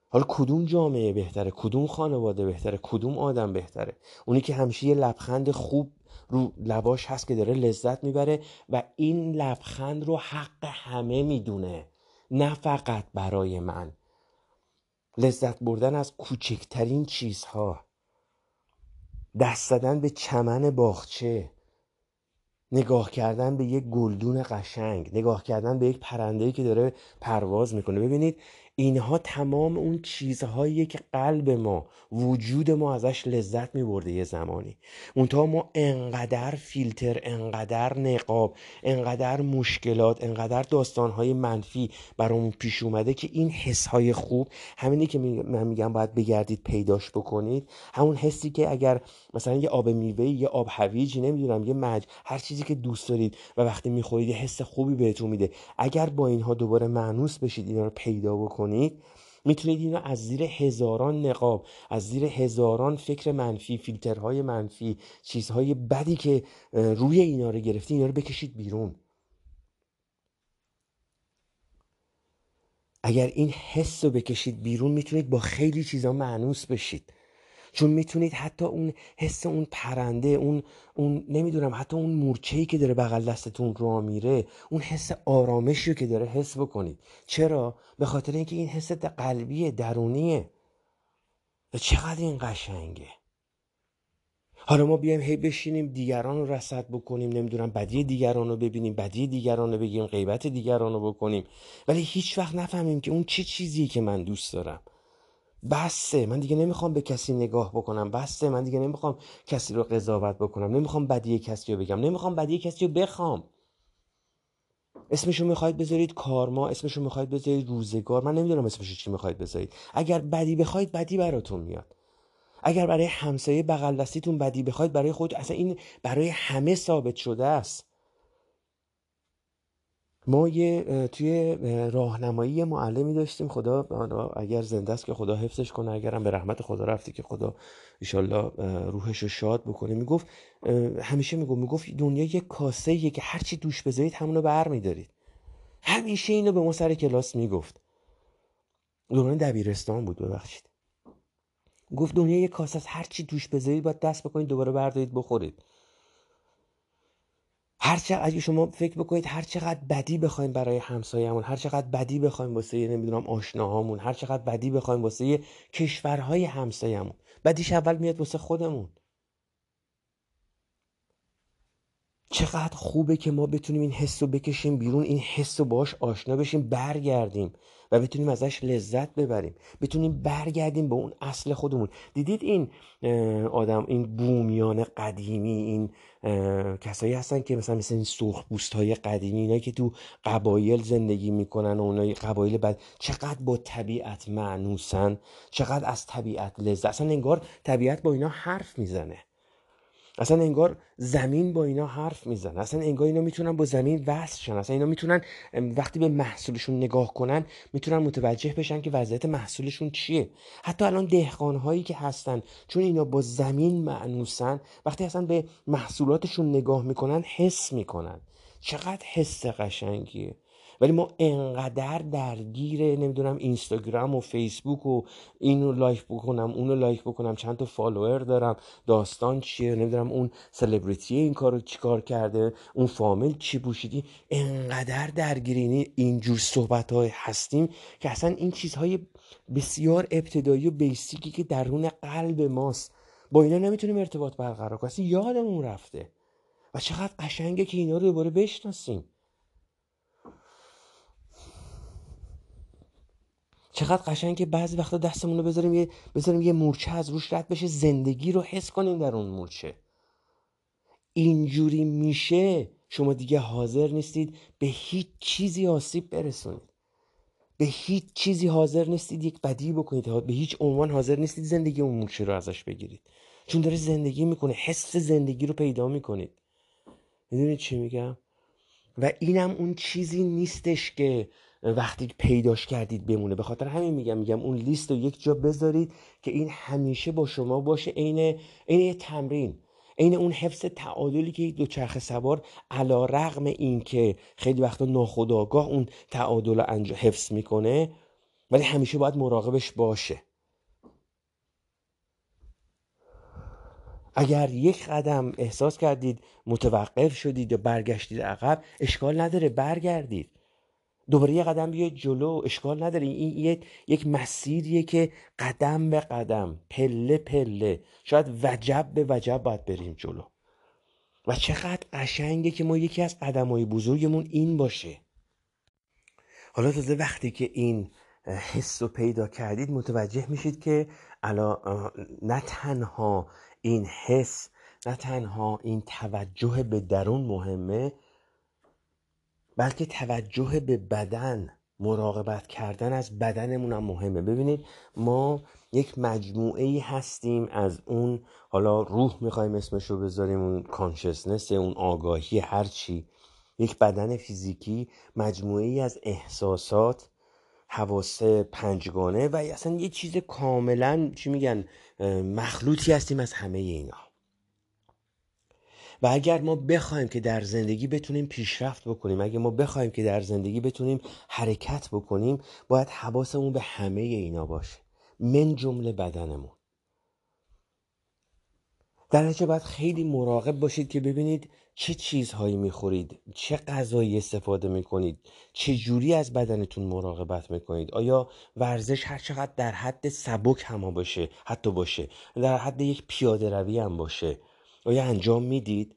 حالا کدوم جامعه بهتره؟ کدوم خانواده بهتره؟ کدوم آدم بهتره؟ اونی که همیشه یه لبخند خوب رو لباش هست که داره لذت می‌بره و این لبخند رو حق همه می‌دونه نه فقط برای من. لذت بردن از کوچکترین چیزها. دست زدن به چمن باغچه نگاه کردن به یک گلدون قشنگ نگاه کردن به یک پرنده‌ای که داره پرواز می‌کنه. ببینید اینها تمام اون چیزهایی که قلب ما وجود ما ازش لذت میبرده یه زمانی. منتها ما انقدر فیلتر انقدر نقاب انقدر مشکلات انقدر داستانهای منفی برامون پیش اومده که این حسهای خوب همینی که من میگم باید بگردید پیداش بکنید. همون حسی که اگر مثلا یه آب میوه یه آب هویجی نمی‌دونم یه مج هر چیزی که دوست دارید و وقتی می‌خورید یه حس خوبی بهتون میده. اگر با اینها دوباره معنوس بشید اینا رو پیدا بکنید. کنید می‌تونید اینو از زیر هزاران نقاب از زیر هزاران فکر منفی فیلترهای منفی چیزهای بدی که روی اینا رو گرفتی اینا رو بکشید بیرون. اگر این حس رو بکشید بیرون می‌تونید با خیلی چیزها معنوس بشید. چون می‌تونید حتی اون حس اون پرنده اون اون نمی‌دونم حتی اون مورچه‌ای که داره بغل دستتون را میره اون حس آرامشی رو که داره حس بکنید. چرا؟ به خاطر اینکه این حس قلبی درونیه. و چقدر این قشنگه. حالا ما بیایم هی بشینیم دیگران رو رصد بکنیم نمی‌دونم بدی دیگران رو ببینیم بدی دیگران رو بگیم غیبت دیگران رو بکنیم. ولی هیچ وقت نفهمیم که اون چه چیزی که من دوست دارم. بسته من دیگه نمی‌خوام به کسی نگاه بکنم. بسته من دیگه نمی‌خوام کسی رو قضاوت بکنم. نمی‌خوام بدی کسی رو بگم. نمی‌خوام بدی کسی رو بخوام. اسمشو می‌خواید بذارید کارما اسمشو می‌خواید بذارید روزگار. من نمی‌دونم اسمشو چی می‌خواید بذارید. اگر بدی بخواید بدی براتون میاد. اگر برای همسایه بغل دستیتون بدی بخواید برای خود اصلا این برای همه ثابت شده است. ما یه توی راهنمایی معلمی داشتیم. خدا اگر زنده است که خدا حفظش کنه. اگرم به رحمت خدا رفتی که خدا ایشالله روحش رو شاد بکنه. می‌گفت همیشه می‌گفت می‌گفت دنیا یه کاسه که هرچی دوش بذارید همونو بر میدارید همیشه اینو به ما سر کلاس می‌گفت. دوران دبیرستان بود ببخشید. گفت دنیا یه کاسه از هرچی دوش بذارید باید دست بکنید دوباره بردارید بخورید. هر چقدر اگه شما فکر بکنید هر چقدر بدی بخوایم برای همسایه‌مون هر چقدر بدی بخوایم واسه نمی‌دونم آشناهامون هر چقدر بدی بخوایم واسه کشورهای همسایه‌مون. بدیش اول میاد واسه خودمون. چقدر خوبه که ما بتونیم این حس رو بکشیم بیرون این حس رو باش آشنا بشیم برگردیم. و بتونیم ازش لذت ببریم. بتونیم برگردیم به اون اصل خودمون. دیدید این آدم این بومیان قدیمی این کسایی هستن که مثلا مثل این سرخ های قدیمی اینایی که تو قبایل زندگی می‌کنن و اونای قبایل بعد چقدر با طبیعت معنوسن چقدر از طبیعت لذت اصلا انگار طبیعت با اینا حرف می‌زنه. اصلا انگار زمین با اینا حرف می‌زنه. اصلا انگار اینا می‌تونن با زمین وصل شن. اصلا اینا می‌تونن وقتی به محصولشون نگاه کنن می‌تونن متوجه بشن که وضعیت محصولشون چیه. حتی الان دهقان هایی که هستن چون اینا با زمین مأنوسن وقتی اصلا به محصولاتشون نگاه می‌کنن حس می‌کنن. چقدر حس قشنگیه. ولی ما انقدر درگیر نمی‌دونم اینستاگرام و فیسبوک و اینو لایک بکنم اونو لایک بکنم چند تا فالوور دارم داستان چیه نمی‌دونم اون سلبریتی این کارو چیکار کرده اون فامیل چی پوشیدی؟ انقدر درگیر اینجور صحبت های هستیم که اصلا این چیزهای بسیار ابتدایی و بیسیکی که درون قلب ماست. با اینا نمی‌تونیم ارتباط برقرار کنیم. یادمون رفته. و چقدر قشنگه که اینا رو دوباره بشناسیم. چقدر قشنگ که بعضی وقتا دستمون رو بذاریم یه بذاریم یه مورچه از روش رد بشه زندگی رو حس کنیم در اون مورچه. اینجوری میشه شما دیگه حاضر نیستید به هیچ چیزی آسیب برسونید. به هیچ چیزی حاضر نیستید یک بدی بکنید. به هیچ عنوان حاضر نیستید زندگی اون مورچه رو ازش بگیرید. چون داره زندگی می‌کنه حس زندگی رو پیدا می‌کنید. می‌دونید چی میگم؟ و اینم اون چیزی نیستش که وقتی پیداش کردید بمونه. به خاطر همین میگم میگم اون لیست رو یک جا بذارید که این همیشه با شما باشه عین عین تمرین عین اون حفظ تعادلی که دوچرخه سوار علا رغم این که خیلی وقتا ناخداگاه اون تعادل رو حفظ می‌کنه ولی همیشه باید مراقبش باشه. اگر یک قدم احساس کردید متوقف شدید یا برگشتید عقب اشکال نداره برگردید. دوباره یه قدم بیاید جلو اشکال نداره. این یک مسیریه که قدم به قدم پله پله. شاید وجب به وجب باید بریم جلو. و چقدر قشنگه که ما یکی از قدمهای بزرگمون این باشه. حالا تازه وقتی که این حس رو پیدا کردید متوجه میشید که الا نه تنها این حس نه تنها این توجه به درون مهمه بلکه توجه به بدن مراقبت کردن از بدنمون هم مهمه. ببینید ما یک مجموعه ای هستیم از اون حالا روح می‌خوایم اسمش رو بذاریم اون کانشسنس اون آگاهی هرچی یک بدن فیزیکی مجموعه ای از احساسات حواس پنجگانه و اصلا یه چیز کاملا چی میگن مخلوطی هستیم از همه اینا. و اگر ما بخوایم که در زندگی بتونیم پیشرفت بکنیم اگر ما بخوایم که در زندگی بتونیم حرکت بکنیم باید حواسمون به همه اینا باشه. من جمله بدنمون. در نتیجه باید خیلی مراقب باشید که ببینید چه چیزهایی می‌خورید چه غذایی استفاده می‌کنید چه جوری از بدنتون مراقبت می‌کنید. آیا ورزش هر چقدر در حد سبک هم باشه حتی باشه در حد یک پیاده روی هم باشه. آیا انجام می‌دید؟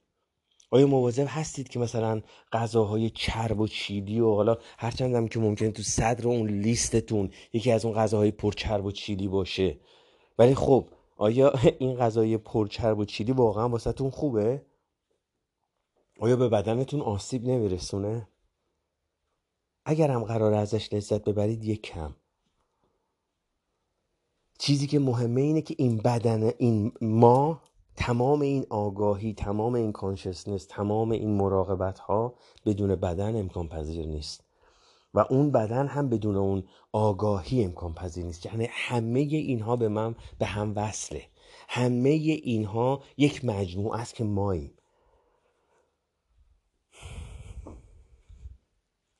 آیا مواظب هستید که مثلا غذاهای چرب و چیلی و حالا هرچند هم که ممکنه تو صدر اون لیستتون یکی از اون غذاهای پرچرب و چیلی باشه ولی خب آیا این غذای پرچرب و چیلی واقعا واسهتون خوبه؟ آیا به بدنتون آسیب نمیرسونه؟ اگر هم قرار ازش لذت ببرید یک کم چیزی که مهمه اینه که این بدن این ما تمام این آگاهی تمام این کانشسنس تمام این مراقبت ها بدون بدن امکان پذیر نیست. و اون بدن هم بدون اون آگاهی امکان پذیر نیست. یعنی همه اینها به من به هم وصله. همه اینها یک مجموعه است که ماییم.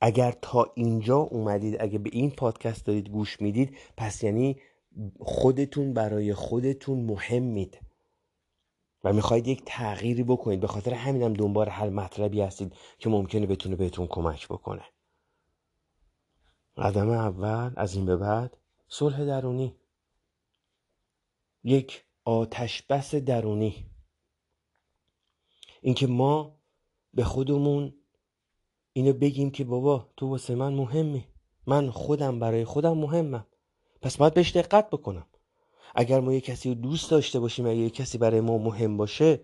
اگر تا اینجا اومدید اگه به این پادکست دارید گوش می‌دید پس یعنی خودتون برای خودتون مهمید. و می‌خواید یک تغییری بکنید. به خاطر همینم دنبال هر مطلبی هستید که ممکنه بتونه بهتون کمک بکنه. قدم اول از این به بعد صلح درونی. یک آتش بس درونی. اینکه ما به خودمون اینو بگیم که بابا تو واسه من مهمی. من خودم برای خودم مهمم. پس باید بهش دقت بکنم. اگر ما یه کسی رو دوست داشته باشیم اگر یه کسی برای ما مهم باشه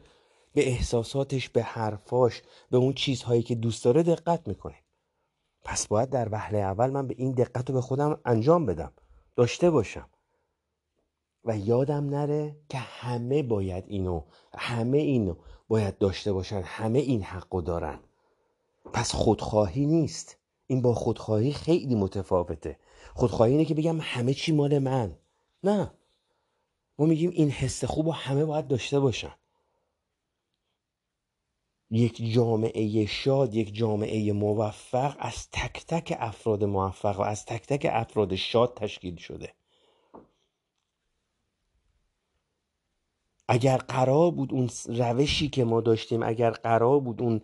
به احساساتش به حرفاش به اون چیزهایی که دوست داره دقت می‌کنیم. پس باید در وهله اول من به این دقت رو به خودم انجام بدم. داشته باشم. و یادم نره که همه باید اینو همه اینو باید داشته باشن. همه این حقو دارن. پس خودخواهی نیست. این با خودخواهی خیلی متفاوته. خودخواهی اینه که بگم همه چی مال من. نه. میگیم این حس خوب و همه باید داشته باشن. یک جامعه شاد یک جامعه موفق از تک تک افراد موفق و از تک تک افراد شاد تشکیل شده. اگر قرار بود اون روشی که ما داشتیم اگر قرار بود اون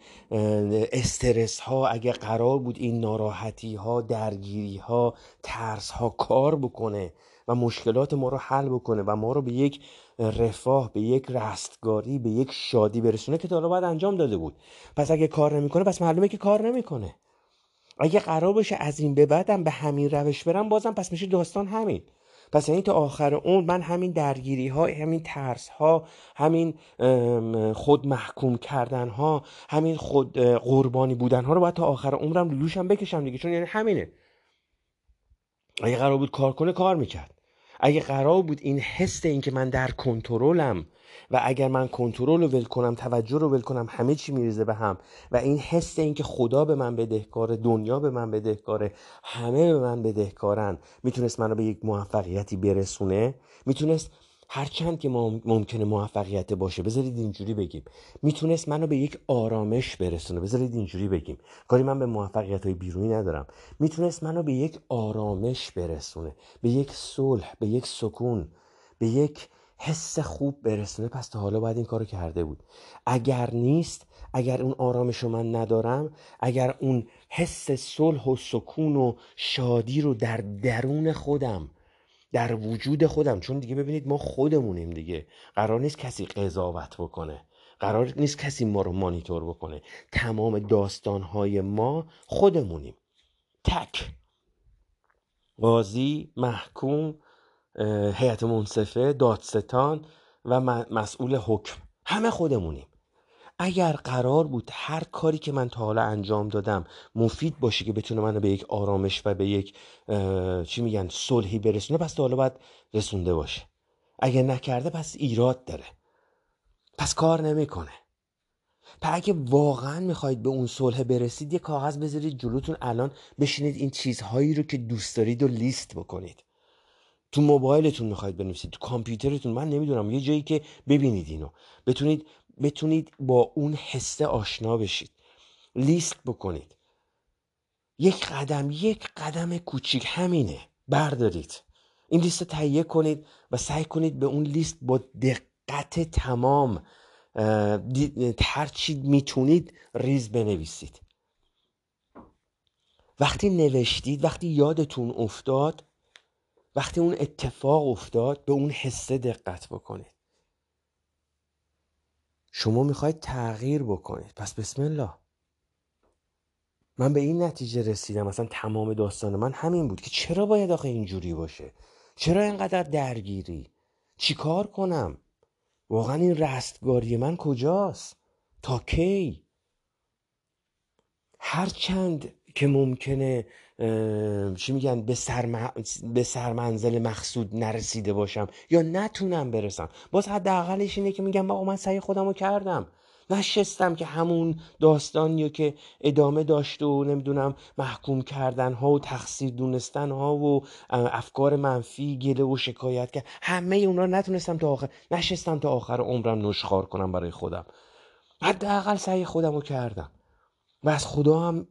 استرس ها اگر قرار بود این ناراحتی ها درگیری ها ترس ها کار بکنه و مشکلات ما رو حل بکنه و ما رو به یک رفاه به یک رستگاری به یک شادی برسونه که تا حالا باید انجام داده بود. پس اگه کار نمی‌کنه پس معلومه که کار نمی‌کنه. اگه قرار باشه از این به بعدم به همین روش برم بازم پس میشه داستان همین. پس یعنی تا آخر اون من همین درگیری ها همین ترس ها همین خود محکوم کردن ها همین خود قربانی بودن ها رو باید تا آخر عمرم لوشم بکشم دیگه. چون یعنی همینه. اگه قرار بود کار کنه کار می‌کرد. اگه قرار بود این حس این که من در کنترلم و اگر من کنترل رو ول کنم توجه رو ول کنم همه چی میریزه به هم. و این حس این که خدا به من بدهکاره دنیا به من بدهکاره همه به من بدهکارن می‌تونست منو به یک موفقیتی برسونه؟ می‌تونست هرچند که ممکنه موفقیت باشه بذارید اینجوری بگیم. می‌تونست منو به یک آرامش برسونه. بذارید اینجوری بگیم. کاری من به موفقیت های بیرونی ندارم. می‌تونست منو به یک آرامش برسونه. به یک صلح به یک سکون به یک حس خوب برسونه. پس تا حالا باید این کارو کرده بود. اگر نیست اگر اون آرامش رو من ندارم اگر اون حس صلح و سکون و شادی رو در درون خودم در وجود خودم چون دیگه ببینید ما خودمونیم دیگه. قرار نیست کسی قضاوت بکنه. قرار نیست کسی ما رو مانیتور بکنه. تمام داستانهای ما خودمونیم. تک. قاضی محکوم هیئت منصفه دادستان و مسئول حکم. همه خودمونیم. اگر قرار بود هر کاری که من تا حالا انجام دادم مفید باشه که بتونه منو به یک آرامش و به یک چی میگن صلحی برسونه پس تا حالا باید رسونده باشه. اگر نکرده پس ایراد داره. پس کار نمی‌کنه. پس اگه واقعا می‌خواید به اون صلح برسید یه کاغذ بذارید جلوتون الان بشینید این چیزهایی رو که دوست دارید و لیست بکنید. تو موبایلتون می‌خواید بنویسید تو کامپیوترتون. من نمی‌دونم یه جایی که ببینید اینو. بتونید بتونید با اون حسه آشنا بشید. لیست بکنید. یک قدم یک قدم کوچیک. همینه. بردارید. این لیست تهیه کنید و سعی کنید به اون لیست با دقت تمام هر چی می‌تونید ریز بنویسید. وقتی نوشتید وقتی یادتون افتاد وقتی اون اتفاق افتاد به اون حسه دقت بکنید شما می‌خواید تغییر بکنید. پس بسم الله. من به این نتیجه رسیدم. مثلا تمام داستان من همین بود که چرا باید آخه اینجوری باشه؟ چرا اینقدر درگیری؟ چیکار کنم؟ واقعا این رستگاری من کجاست؟ تا کی؟ هرچند که ممکنه چی میگن به, سر به سرمنزل مقصود نرسیده باشم یا نتونم برسم. باز حداقلش اینه که میگم با من سعی خودم رو کردم. نشستم که همون داستانی که ادامه داشت و نمی‌دونم محکوم کردن ها و تقصیر دونستن ها و افکار منفی گله و شکایت که همه اونا نتونستم تا آخر نشستم تا آخر عمرم نشخار کنم برای خودم. حداقل سعی خودم رو کردم. و از خدا هم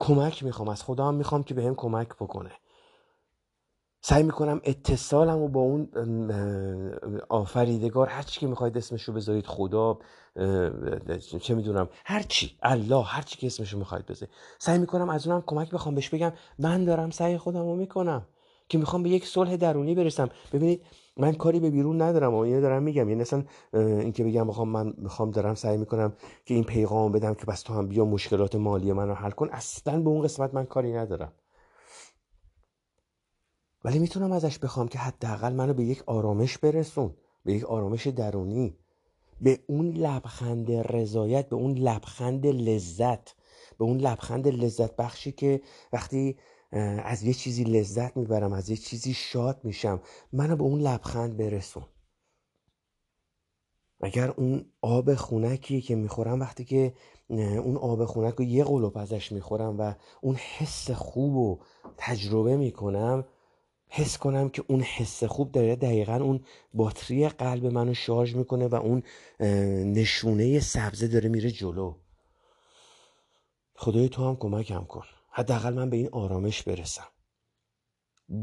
کمک می‌خوام از خدا هم می‌خوام که بهم کمک بکنه. سعی می‌کنم اتصالم و با اون آفریدگار هر چی که می‌خواید اسمشو بذارید خدا چه می‌دونم هر چی الله هر چی که اسمشو می‌خواید بذارید. سعی می‌کنم از اونم کمک بخوام بهش بگم من دارم سعی خودم رو می‌کنم که می‌خوام به یک صلح درونی برسم. ببینید من کاری به بیرون ندارم و اینو دارم میگم. یعنی اصلا اینکه بگم بخوام من می‌خوام دارم سعی می‌کنم که این پیغام بدم که بس تو هم بیا مشکلات مالی من رو حل کن اصلا به اون قسمت من کاری ندارم. ولی می‌تونم ازش بخوام که حداقل منو به یک آرامش برسون به یک آرامش درونی به اون لبخند رضایت به اون لبخند لذت به اون لبخند لذت بخشی که وقتی از یه چیزی لذت می‌برم از یه چیزی شاد میشم. منو به اون لبخند برسون. اگر اون آب خونکی که می‌خورم وقتی که اون آب خونک رو یه قلوب ازش می‌خورم و اون حس خوب رو تجربه می‌کنم حس کنم که اون حس خوب داره دقیقا اون باتری قلب منو شارژ می‌کنه و اون نشونه سبزه داره میره جلو. خدای تو هم کمکم کن. حداقل من به این آرامش برسم.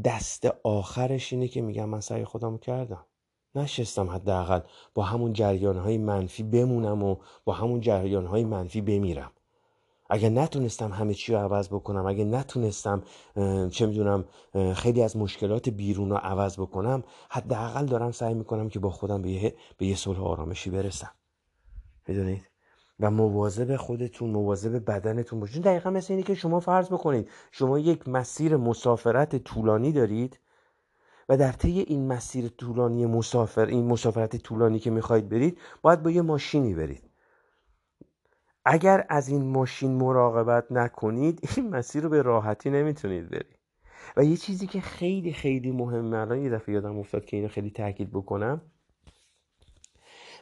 دست آخرش اینه که میگم من سعی خودم کردم. نشستم حداقل با همون جریان های منفی بمونم و با همون جریان های منفی بمیرم. اگه نتونستم همه چی رو عوض بکنم اگه نتونستم چه می‌دونم خیلی از مشکلات بیرون رو عوض بکنم حداقل دارم سعی می‌کنم که با خودم به یه, به یه صلح آرامشی برسم. می‌دونید؟ و مواظب خودتون مواظب بدنتون باشین. دقیقا مثل اینه که شما فرض بکنید شما یک مسیر مسافرت طولانی دارید و در طی این مسیر طولانی مسافر این مسافرت طولانی که می‌خواید برید باید با یه ماشینی برید. اگر از این ماشین مراقبت نکنید این مسیر رو به راحتی نمی‌تونید برید. و یه چیزی که خیلی خیلی مهمه الان یه دفعه یادم افتاد که اینو خیلی تاکید بکنم.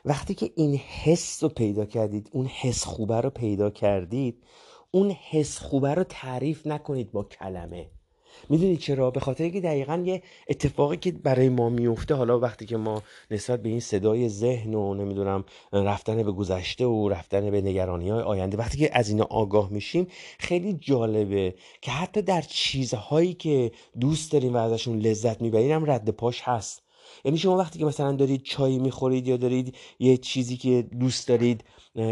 وقتی که این حس رو پیدا کردید اون حس خوبه رو پیدا کردید اون حس خوبه رو تعریف نکنید با کلمه. می‌دونید چرا؟ به خاطر که دقیقا یه اتفاقی که برای ما میفته حالا وقتی که ما نسبت به این صدای ذهن و نمی‌دونم رفتن به گذشته و رفتن به نگرانی های آینده وقتی که از اینا آگاه میشیم خیلی جالبه که حتی در چیزهایی که دوست داریم و ازشون لذت می‌بریم رد پاش هست. یعنی شما وقتی که مثلا دارید چای می‌خورید یا دارید یه چیزی که دوست دارید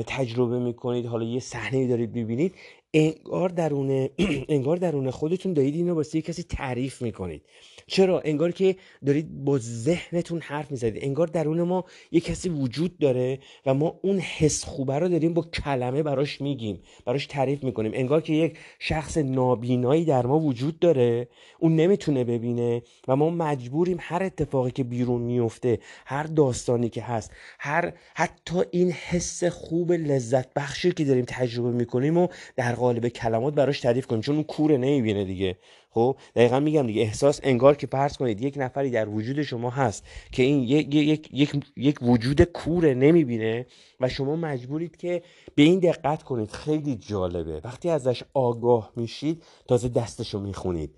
تجربه می‌کنید حالا یه صحنه دارید می‌بینید انگار درون انگار درون خودتون دارید اینو واسه کسی تعریف می‌کنید. چرا؟ انگار که دارید با ذهنتون حرف می‌زنید. انگار درون ما یه کسی وجود داره و ما اون حس خوبه رو داریم با کلمه براش میگیم براش تعریف می‌کنیم. انگار که یک شخص نابینایی در ما وجود داره اون نمی‌تونه ببینه و ما مجبوریم هر اتفاقی که بیرون میفته هر داستانی که هست هر حتی این حس خوب لذت بخشی که داریم تجربه می‌کنیم و در قالب کلمات براش تعریف کنیم چون اون کوره نمی‌بینه دیگه. خب دقیقا میگم دیگه احساس انگار که فرض کنید یک نفری در وجود شما هست که این یک, یک, یک, یک وجود کوره نمی‌بینه و شما مجبورید که به این دقت کنید. خیلی جالبه. وقتی ازش آگاه میشید تازه دستشو می‌خونید.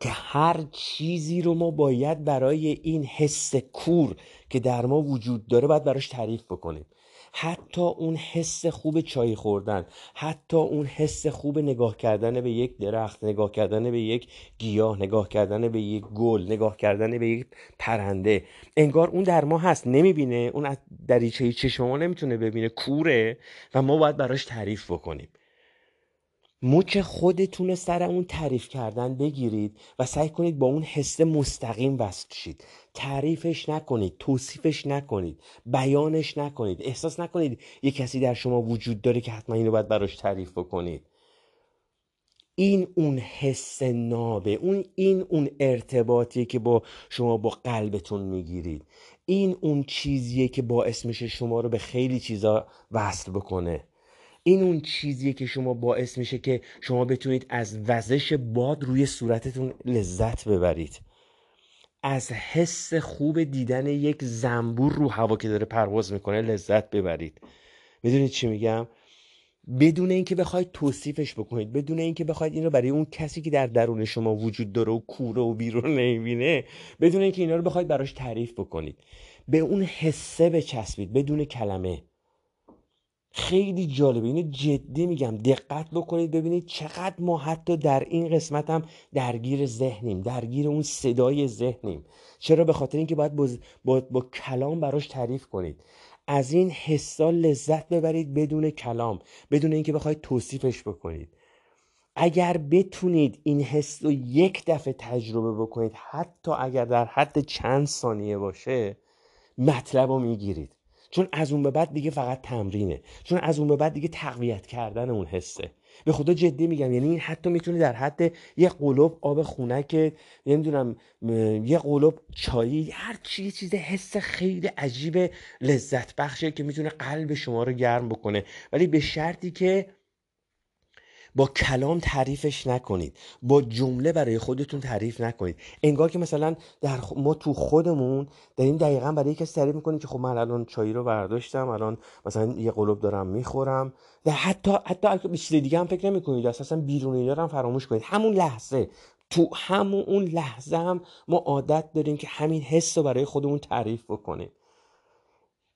که هر چیزی رو ما باید برای این حس کور که در ما وجود داره باید براش تعریف بکنیم. حتی اون حس خوب چای خوردن حتی اون حس خوب نگاه کردن به یک درخت نگاه کردن به یک گیاه نگاه کردن به یک گل نگاه کردن به یک پرنده. انگار اون در ما هست نمی‌بینه. اون از دریچه چشم ما نمی‌تونه ببینه کوره و ما باید براش تعریف بکنیم. مچ خودتون سر اون تعریف کردن بگیرید و سعی کنید با اون حس مستقیم وصل شید. تعریفش نکنید توصیفش نکنید بیانش نکنید. احساس نکنید یه کسی در شما وجود داره که حتما اینو باید براش تعریف بکنید. این اون حس نابه اون این اون ارتباطیه که با شما با قلبتون می‌گیرید. این اون چیزیه که باعث میشه شما رو به خیلی چیزا وصل بکنه. این اون چیزیه که شما باعث میشه که شما بتونید از وزش باد روی صورتتون لذت ببرید. از حس خوب دیدن یک زنبور رو هوا که داره پرواز می‌کنه لذت ببرید. می‌دونید چی میگم؟ بدون اینکه بخواید توصیفش بکنید بدون اینکه بخواید این رو برای اون کسی که در درون شما وجود داره و کوره و بیرون نمی‌بینه بدون اینکه اینا رو بخواید براش تعریف بکنید. به اون حسه بچسبید بدون کلمه. خیلی جالبه. اینو جدی میگم. دقت بکنید ببینید چقدر ما حتی در این قسمت هم درگیر ذهنیم درگیر اون صدای ذهنیم. چرا؟ به خاطر اینکه باید با, با, با کلام براش تعریف کنید. از این حسا لذت ببرید بدون کلام بدون اینکه بخواید توصیفش بکنید. اگر بتونید این حس رو یک دفعه تجربه بکنید حتی اگر در حد چند ثانیه باشه مطلب رو می‌گیرید. چون از اون به بعد دیگه فقط تمرینه. چون از اون به بعد دیگه تقویت کردن اون حسه. به خدا جدی میگم یعنی این حتی می‌تونه در حد یه قلوب آب خونه نمی‌دونم یه قلوب چایی هر چی چیز حس خیلی عجیب لذت بخشه که می‌تونه قلب شما رو گرم بکنه. ولی به شرطی که با کلام تعریفش نکنید. با جمله برای خودتون تعریف نکنید. انگار که مثلا در ما تو خودمون داریم دقیقا برای کسی تعریف می‌کنیم که خب من الان چایی رو برداشتم الان مثلا یه قلوب دارم می‌خورم. و حتی حتی به چیز دیگه هم فکر نمی‌کنید. اساسا بیرونی دارم فراموش کنید. همون لحظه. تو همون اون لحظه هم ما عادت داریم که همین حس رو برای خودمون تعریف بکنیم.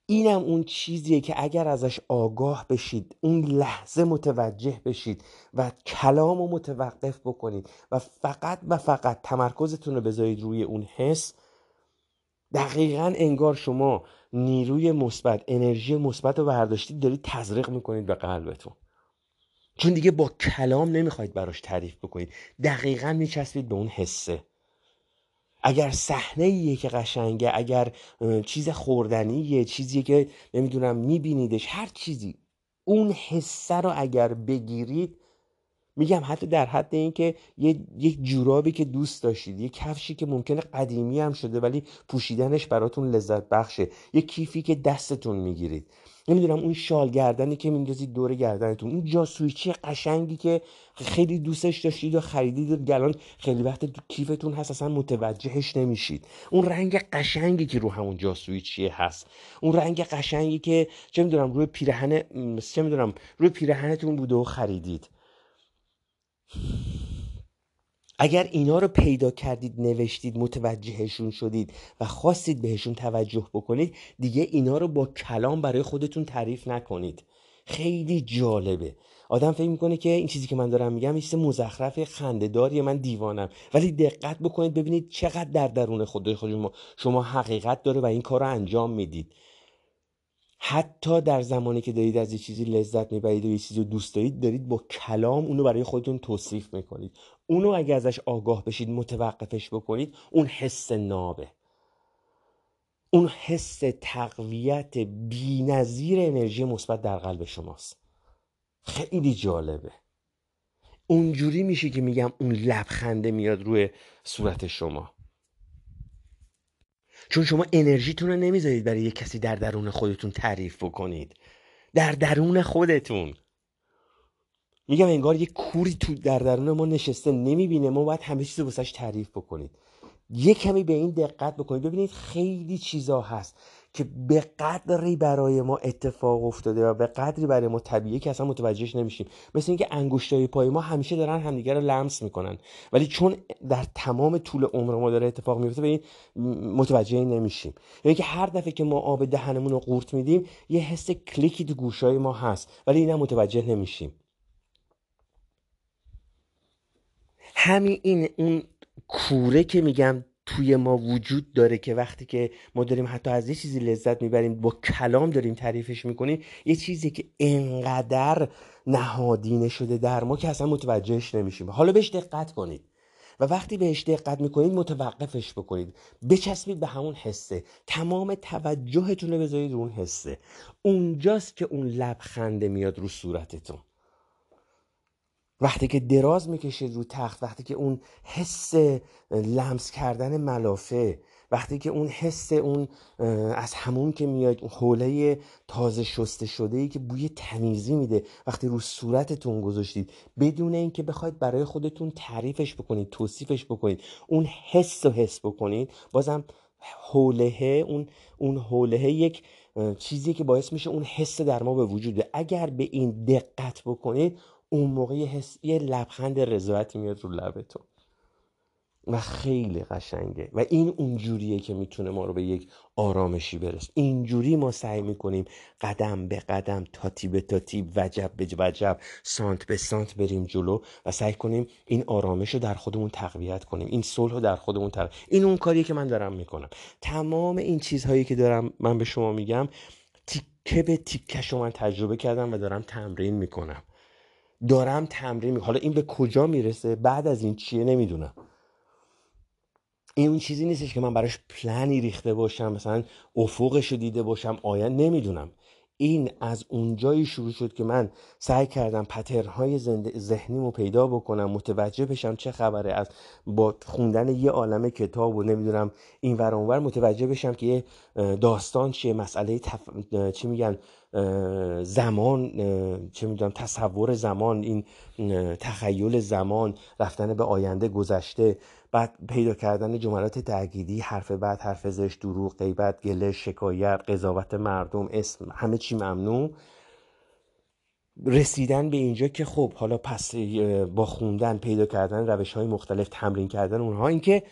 اینم اون چیزیه که اگر ازش آگاه بشید اون لحظه متوجه بشید و کلام رو متوقف بکنید و فقط و فقط تمرکزتون رو بذارید روی اون حس دقیقا انگار شما نیروی مثبت انرژی مثبت رو برداشتید دارید تزریق می‌کنید به قلبتون. چون دیگه با کلام نمی‌خواید براش تعریف بکنید. دقیقا میچسبید به اون حسه. اگر صحنه که قشنگه اگر چیز خوردنیه چیزی که نمی‌دونم میبینیدش هر چیزی. اون حسه رو اگر بگیرید میگم حتی در حد اینکه یه یک جورابی که دوست داشتید یه کفشی که ممکنه قدیمی هم شده ولی پوشیدنش براتون لذت بخشه یه کیفی که دستتون می‌گیرید. نمی‌دونم اون شال گردنی که میندازید دور گردنتون اون جاسویچی قشنگی که خیلی دوستش داشتید و خریدید و گلان خیلی وقت تو کیفتون هست اصلا متوجهش نمیشید. اون رنگ قشنگی که رو همون جاسویچی هست. اون رنگ قشنگی که چه می‌دونم روی پیرهن چه می‌دونم روی پیرهنتون بوده و خریدید. اگر اینا رو پیدا کردید نوشتید متوجهشون شدید و خواستید بهشون توجه بکنید دیگه اینا رو با کلام برای خودتون تعریف نکنید. خیلی جالبه. آدم فکر می‌کنه که این چیزی که من دارم میگم چیز مزخرف خندهداری من دیوانم. ولی دقت بکنید ببینید چقدر در درون خود شما حقیقت داره و این کار رو انجام می‌دید. حتی در زمانی که دارید از یه چیزی لذت می‌برید و یه چیزی رو دوست دارید دارید با کلام اونو برای خودتون توصیف می‌کنید. اونو اگه ازش آگاه بشید متوقفش بکنید اون حس نابه. اون حس تقویت بینظیر انرژی مثبت در قلب شماست. خیلی جالبه. اونجوری میشه که میگم اون لبخنده میاد روی صورت شما. چون شما انرژیتون رو نمی‌ذارید برای یه کسی در درون خودتون تعریف بکنید. در درون خودتون. میگم انگار یه کوری تو در درون ما نشسته نمی‌بینه. ما باید همه چیز رو تعریف بکنید. یه کمی به این دقت بکنید. ببینید خیلی چیزا هست. که به قدری برای ما اتفاق افتاده و به قدری برای ما طبیعی که اصلا متوجهش نمیشیم. مثل اینکه انگشتای پای ما همیشه دارن همدیگه رو لمس می‌کنن. ولی چون در تمام طول عمر ما داره اتفاق میفته به این متوجه نمیشیم. یعنی که هر دفعه که ما آب دهنمون رو قورت میدیم یه حس کلیکی تو گوشای ما هست. ولی اینا متوجه نمیشیم. همین این اون کوره که میگم توی ما وجود داره که وقتی که ما داریم حتی از یه چیزی لذت می‌بریم با کلام داریم تعریفش می‌کنیم یه چیزی که انقدر نهادینه شده در ما که اصلا متوجهش نمیشیم. حالا بهش دقت کنید. و وقتی بهش دقت می‌کنید متوقفش بکنید. بچسبید به همون حسه. تمام توجهتون رو بذارید رو اون حسه. اونجاست که اون لبخنده میاد رو صورتتون. وقتی که دراز می‌کشید رو تخت وقتی که اون حس لمس کردن ملافه وقتی که اون حس اون از همون که میاد اون حوله تازه شسته شده ای که بوی تمیزی میده. وقتی رو صورتتون گذاشتید بدون اینکه بخواید برای خودتون تعریفش بکنید توصیفش بکنید اون حس رو حس بکنید بازم حوله اون اون حوله یک چیزی که باعث میشه اون حس در ما به وجوده اگر به این دقت بکنید اون موقع یه, حس... یه لبخند رضایتی میاد رو لبتون و خیلی قشنگه. و این اونجوریه که می‌تونه ما رو به یک آرامشی برس اینجوری ما سعی می‌کنیم قدم به قدم تاتی به تاتی وجب به وجب سانت به سانت بریم جلو و سعی کنیم این آرامش رو در خودمون تقویت کنیم. این صلح رو در خودمون تقویت این اون کاریه که من دارم می‌کنم. تمام این چیزهایی که دارم من به شما میگم تیکه به تیکه من تجربه کردم و دارم تمرین می‌کنم. دارم تمرین می حالا این به کجا می‌رسه؟ بعد از این چیه؟ نمی‌دونم. این اون چیزی نیستش که من براش پلنی ریخته باشم مثلا افقش رو دیده باشم آیا نمی‌دونم. این از اونجایی شروع شد که من سعی کردم پترهای ذهنی رو پیدا بکنم متوجه بشم چه خبره از با خوندن یه عالم کتاب و نمی‌دونم این ور اونور متوجه بشم که یه داستان چیه مسئله تف... چی میگن؟ زمان چه می‌دونم تصور زمان این تخیل زمان رفتن به آینده گذشته بعد پیدا کردن جملات تأکیدی حرف بعد حرف زشت دروغ غیبت گله شکایت قضاوت مردم اسم همه چی ممنوع. رسیدن به اینجا که خب حالا پس با خوندن پیدا کردن روش های مختلف تمرین کردن اونها اینکه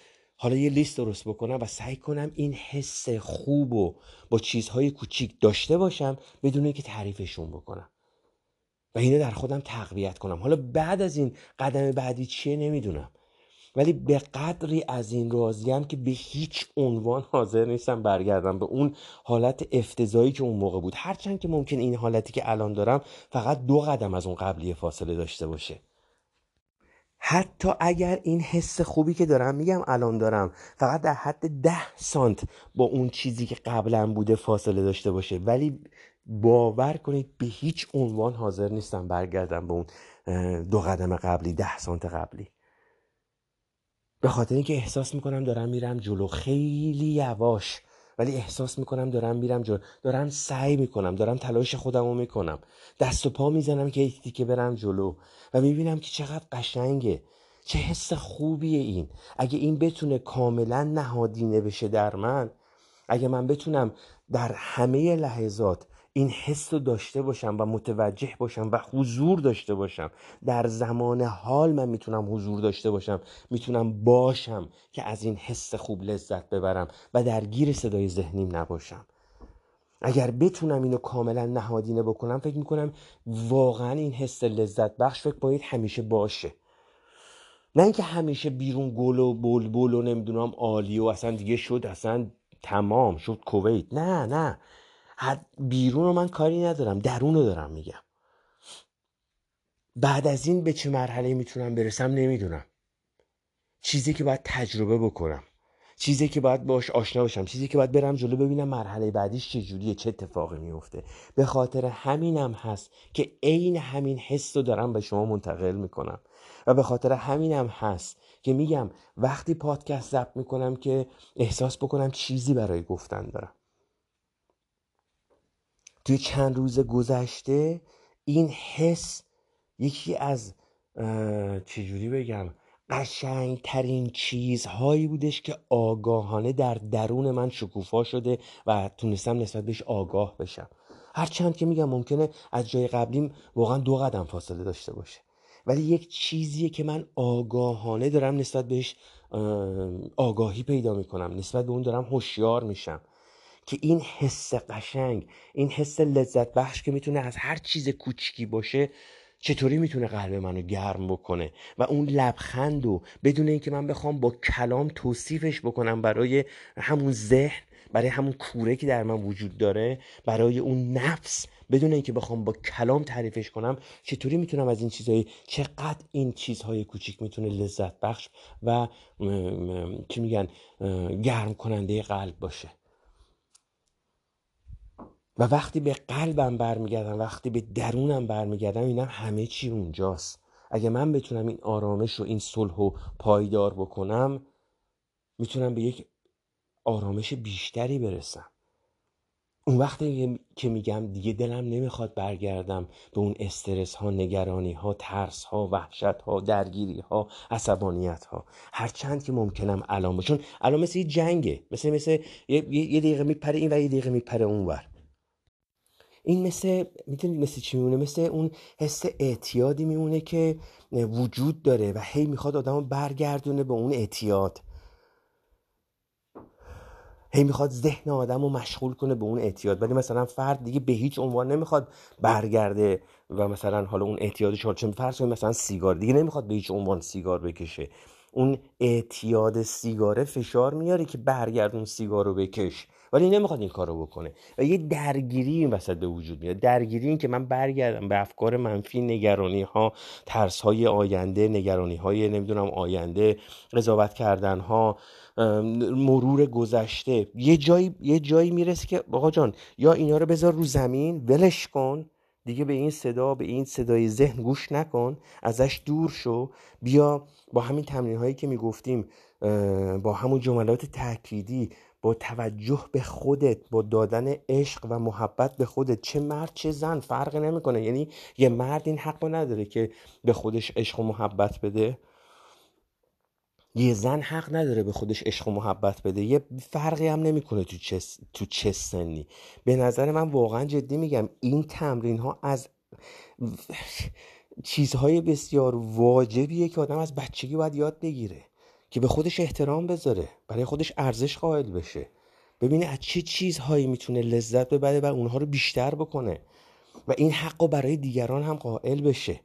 حالا یه لیست درست بکنم و سعی کنم این حس خوب و با چیزهای کوچیک داشته باشم بدون اینکه تعریفشون بکنم. و اینو در خودم تقویت کنم. حالا بعد از این قدم بعدی چیه نمی‌دونم. ولی به قدری از این راضیم که به هیچ عنوان حاضر نیستم برگردم به اون حالت افتضایی که اون موقع بود. هرچند که ممکن این حالتی که الان دارم فقط دو قدم از اون قبلی فاصله داشته باشه. حتی اگر این حس خوبی که دارم میگم الان دارم فقط در حد ده سانت با اون چیزی که قبلا بوده فاصله داشته باشه. ولی باور کنید به هیچ عنوان حاضر نیستم برگردم به اون دو قدم قبلی ده سانت قبلی. به خاطر اینکه احساس می‌کنم دارم میرم جلو. خیلی یواش ولی احساس می‌کنم دارم میرم جلو. دارم سعی می‌کنم دارم تلاش خودم رو می‌کنم. دست و پا می‌زنم که یک دیگه برم جلو و می‌بینم که چقدر قشنگه. چه حس خوبیه این. اگه این بتونه کاملا نهادینه بشه در من اگه من بتونم در همه لحظات این حس رو داشته باشم و متوجه باشم و حضور داشته باشم. در زمان حال من می‌تونم حضور داشته باشم می‌تونم باشم که از این حس خوب لذت ببرم و درگیر صدای ذهنیم نباشم. اگر بتونم اینو کاملا نهادینه بکنم فکر می‌کنم واقعا این حس لذت بخش فکر باید همیشه باشه. نه اینکه همیشه بیرون گل و بلبل و نمی‌دونم عالی و اصلا دیگه شد اصلا تمام شد کویت. نه نه. بیرون رو من کاری ندارم درون رو دارم میگم. بعد از این به چه مرحله می‌تونم برسم نمی‌دونم. چیزی که باید تجربه بکنم. چیزی که باید باش آشنا باشم چیزی که باید برم جلو ببینم مرحله بعدیش چه جوریه چه اتفاقی میفته. به خاطر همینم هست که عین همین حس رو دارم به شما منتقل می‌کنم. و به خاطر همینم هست که میگم وقتی پادکست ضبط می‌کنم که احساس بکنم چیزی برای گفتن دارم. توی چند روز گذشته این حس یکی از چجوری بگم قشنگترین چیزهایی بودش که آگاهانه در درون من شکوفا شده و تونستم نسبت بهش آگاه بشم. هرچند که میگم ممکنه از جای قبلیم واقعا دو قدم فاصله داشته باشه. ولی یک چیزیه که من آگاهانه دارم نسبت بهش آگاهی پیدا می‌کنم. نسبت به اون دارم هوشیار میشم. که این حس قشنگ این حس لذت بخش که می‌تونه از هر چیز کوچکی باشه چطوری می‌تونه قلب منو گرم بکنه؟ و اون لبخند و بدون اینکه من بخوام با کلام توصیفش بکنم برای همون ذهن برای همون کوره که در من وجود داره برای اون نفس بدون اینکه بخوام با کلام تعریفش کنم چطوری می‌تونم از این چیزهای چقدر این چیزهای کوچیک می‌تونه لذت بخش و چی میگن گرم کننده قلب باشه؟ و وقتی به قلبم برمیگردم وقتی به درونم برمیگردم اینم همه چی اونجاست. اگه من بتونم این آرامش و این صلح و پایدار بکنم می‌تونم به یک آرامش بیشتری برسم. اون وقتی که میگم دیگه دلم نمی‌خواد برگردم به اون استرس ها نگرانی ها ترس ها وحشت ها درگیری ها عصبانیت ها هرچند که ممکنم الان چون الان مثل یه جنگه. مثل مثل یه, یه دقیقه میپره این و یه دقیقه میپره اون ور. این مثل می‌تونید مثل چی میمونه؟ مثل اون حس اعتیادی میمونه که وجود داره و هی می‌خواد آدم برگردونه به اون اعتیاد. هی می‌خواد ذهن آدم رو مشغول کنه به اون اعتیاد. ولی مثلا فرد دیگه به هیچ عنوان نمی‌خواد برگرده و مثلا حالا اون اعتیادش حال چون فرض مثلا سیگار دیگه نمی‌خواد به هیچ عنوان سیگار بکشه. اون اعتیاد سیگاره فشار میاره که برگردون سیگار رو بکش. ولی نمی‌خواد این کارو بکنه. و یه درگیری این وسط به وجود میاد. درگیری این که من برگردم به افکار منفی نگرانی ها ترس های آینده نگرانی های نمی‌دونم آینده قضاوت کردن ها مرور گذشته. یه جایی یه جایی می‌رسه که آقا جان یا اینا رو بذار رو زمین ولش کن. دیگه به این صدا به این صدای ذهن گوش نکن. ازش دور شو. بیا با همین تمرین هایی که می‌گفتیم با همون جملات تأکیدی با توجه به خودت با دادن عشق و محبت به خودت چه مرد چه زن فرق نمی‌کنه. یعنی یه مرد این حق نداره که به خودش عشق و محبت بده. یه زن حق نداره به خودش عشق و محبت بده. یه فرقی هم نمی‌کنه تو چه تو چه سنی. به نظر من واقعا جدی میگم این تمرین ها از چیزهای بسیار واجبیه که آدم از بچگی باید یاد بگیره. که به خودش احترام بذاره برای خودش ارزش قائل بشه. ببینه از چه چیزهایی می‌تونه لذت ببره و اونها رو بیشتر بکنه. و این حق رو برای دیگران هم قائل بشه.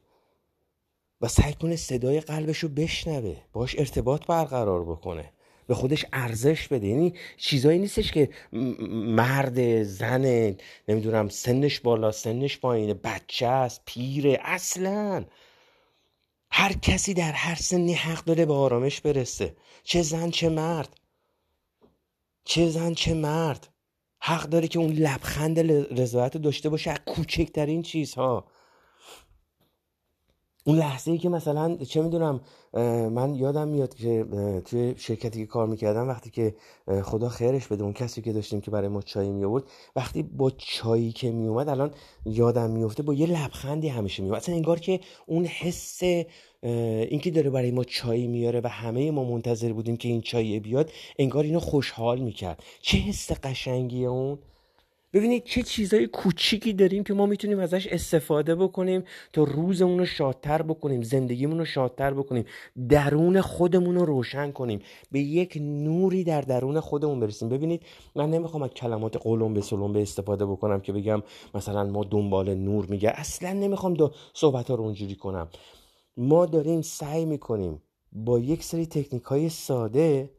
و سعی کنه صدای قلبش رو بشنوه باش ارتباط برقرار بکنه. به خودش ارزش بده. یعنی چیزایی نیستش که مرد زن نمی‌دونم سنش بالا سنش پایینه بچه است پیره اصلا. هر کسی در هر سنی حق داره به آرامش برسه. چه زن چه مرد. چه زن چه مرد. حق داره که اون لبخند رضایت داشته باشه. از کوچکترین چیزها. اون لحظه ای که مثلا چه می‌دونم من یادم میاد که توی شرکتی که کار می‌کردم وقتی که خدا خیرش بده اون کسی که داشتیم که برای ما چای می آورد وقتی با چایی که می اومد الان یادم میفته با یه لبخندی همیشه میومد اصلا انگار که اون حس اینکه داره برای ما چای میاره و همه ما منتظر بودیم که این چای بیاد انگار اینو خوشحال می‌کرد. چه حس قشنگیه اون؟ ببینید چه چیزای کوچیکی داریم که ما می‌تونیم ازش استفاده بکنیم تا روزمون رو شادتر بکنیم زندگیمون رو شادتر بکنیم درون خودمون رو روشن کنیم. به یک نوری در درون خودمون برسیم. ببینید من نمی‌خوام از کلمات قولم به سلم به استفاده بکنم که بگم مثلا ما دنبال نور میگه. اصلا نمی‌خوام دو صحبت ها رو اونجوری کنم. ما داریم سعی می‌کنیم با یک سری تکنیک های ساده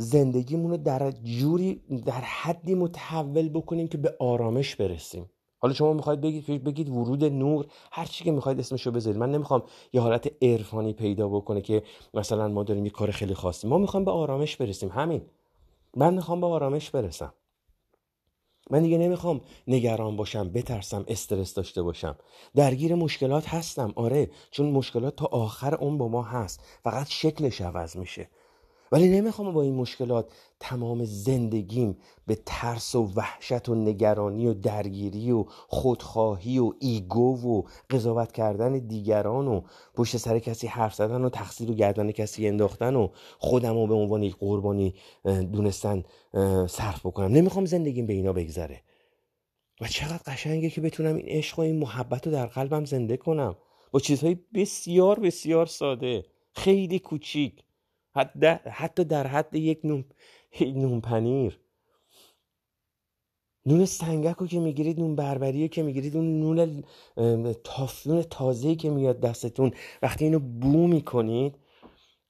زندگیمون رو در جوری در حدی متحول بکنیم که به آرامش برسیم. حالا شما می‌خواید بگید بگید ورود نور هر چی که می‌خواید اسمش رو بذارید. من نمی‌خوام یه حالت عرفانی پیدا بکنه که مثلا ما داریم یه کار خیلی خاصی. ما می‌خوام به آرامش برسیم. همین. من می‌خوام به آرامش برسم. من دیگه نمی‌خوام نگران باشم بترسم استرس داشته باشم. درگیر مشکلات هستم. آره. چون مشکلات تا آخر اون با ما هست. فقط شکلش عوض میشه. ولی نمی‌خوام با این مشکلات تمام زندگیم به ترس و وحشت و نگرانی و درگیری و خودخواهی و ایگو و قضاوت کردن دیگران و پشت سر کسی حرف زدن و تقصیر و گردن کسی انداختن و خودم رو به عنوان یک قربانی دونستن صرف بکنم. نمی‌خوام زندگیم به اینا بگذره. و چقدر قشنگه که بتونم این عشق و این محبت رو در قلبم زنده کنم. با چیزهای بسیار بسیار ساده. خیلی کوچیک. حتی در حد یک نون, نون پنیر. نون سنگک رو که می‌گیرید نون بربری که می‌گیرید اون نون تازه که میاد دستتون وقتی اینو بو می‌کنید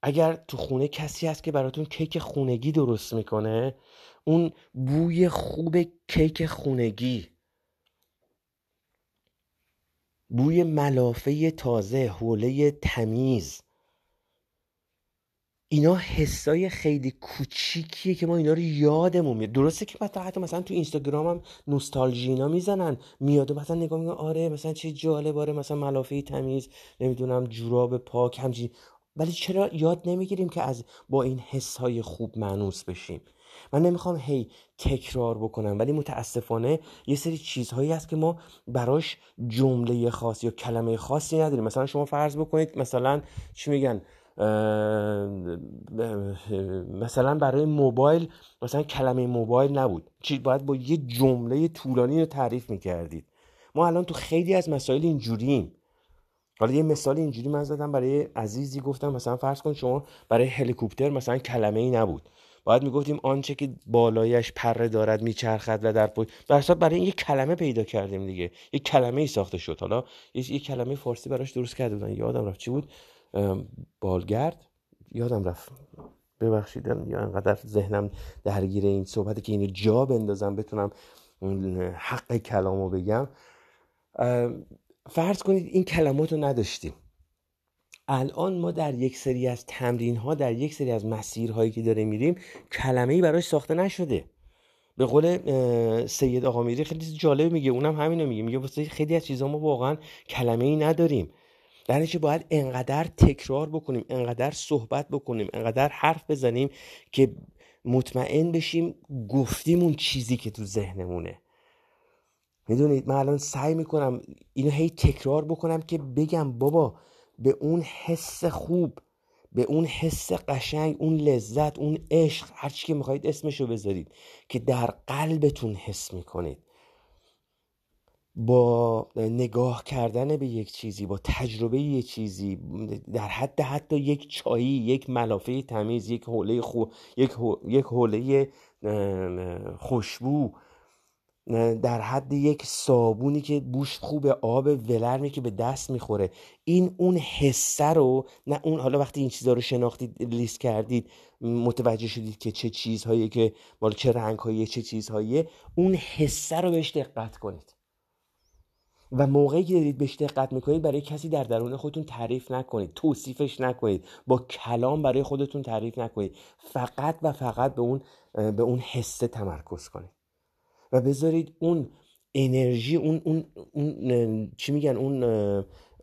اگر تو خونه کسی هست که براتون کیک خونگی درست می‌کنه اون بوی خوب کیک خونگی بوی ملافه تازه حوله تمیز اینا حسای خیلی کوچیکیه که ما اینا رو یادمون میاد. درسته که مثلا حتی مثلا تو اینستاگرام هم نوستالژینا می‌زنن میاد و مثلا نگاه می‌کنن آره مثلا چه جالب آره مثلا ملافه تمیز نمی‌دونم جوراب پاک همچین. ولی چرا یاد نمی‌گیریم که از با این حسهای خوب معنوس بشیم؟ من نمی‌خوام هی تکرار بکنم ولی متاسفانه یه سری چیزهایی هست که ما براش جمله خاص یا کلمه خاصی نداریم. مثلا شما فرض بکنید مثلا چی میگن؟ مثلا برای موبایل مثلا کلمه موبایل نبود. چی؟ باید با یه جمله طولانی رو تعریف می‌کردید. ما الان تو خیلی از مسائل اینجوریم. حالا یه مثال اینجوری من زدم برای عزیزی گفتم مثلا فرض کن شما برای هلیکوپتر مثلا کلمه ای نبود. باید می‌گفتیم آنچه که بالایش پره دارد میچرخد و در پشت در برای این یه کلمه پیدا کردیم دیگه. یه کلمه ای ساخته شد. حالا یه, کلمه فارسی براش درست کرده بودن. یادم رفت چی بود؟ بالگرد. یادم رفت. ببخشید یا انقدر ذهنم درگیر این صحبتی که اینو جا بندازم بتونم حق کلامو بگم. فرض کنید این کلمات رو نداشتیم. الان ما در یک سری از تمرین ها در یک سری از مسیرهایی که داره میریم کلمه ای براش ساخته نشده. به قول سید آقا میری خیلی جالب میگه. اونم همینو میگه. میگه واسه خیلی از چیزا ما واقعا کلمه ای نداریم. در باید انقدر تکرار بکنیم انقدر صحبت بکنیم انقدر حرف بزنیم که مطمئن بشیم گفتیم اون چیزی که تو ذهنمونه. می‌دونید من الان سعی می‌کنم اینو هی تکرار بکنم که بگم بابا به اون حس خوب به اون حس قشنگ اون لذت اون عشق هرچی که می‌خواهید اسمشو بذارید که در قلبتون حس می‌کنید. با نگاه کردن به یک چیزی با تجربه یک چیزی در حد حتی یک چایی یک ملافه تمیز یک حوله خو... یک, یک حوله خوشبو در حد یک صابونی که بوش خوب آب ولرمی که به دست می‌خوره. این اون حسه رو نه اون حالا وقتی این چیزها رو شناختید لیست کردید متوجه شدید که چه چیزهایی که مال چه رنگ چه چیزهایی اون حسه رو بهش دقت کنید. و موقعی که دارید بهش دقت می‌کنید برای کسی در درون خودتون تعریف نکنید توصیفش نکنید با کلام برای خودتون تعریف نکنید فقط و فقط به اون به اون حسه تمرکز کنید. و بذارید اون انرژی اون, اون, اون چی میگن اون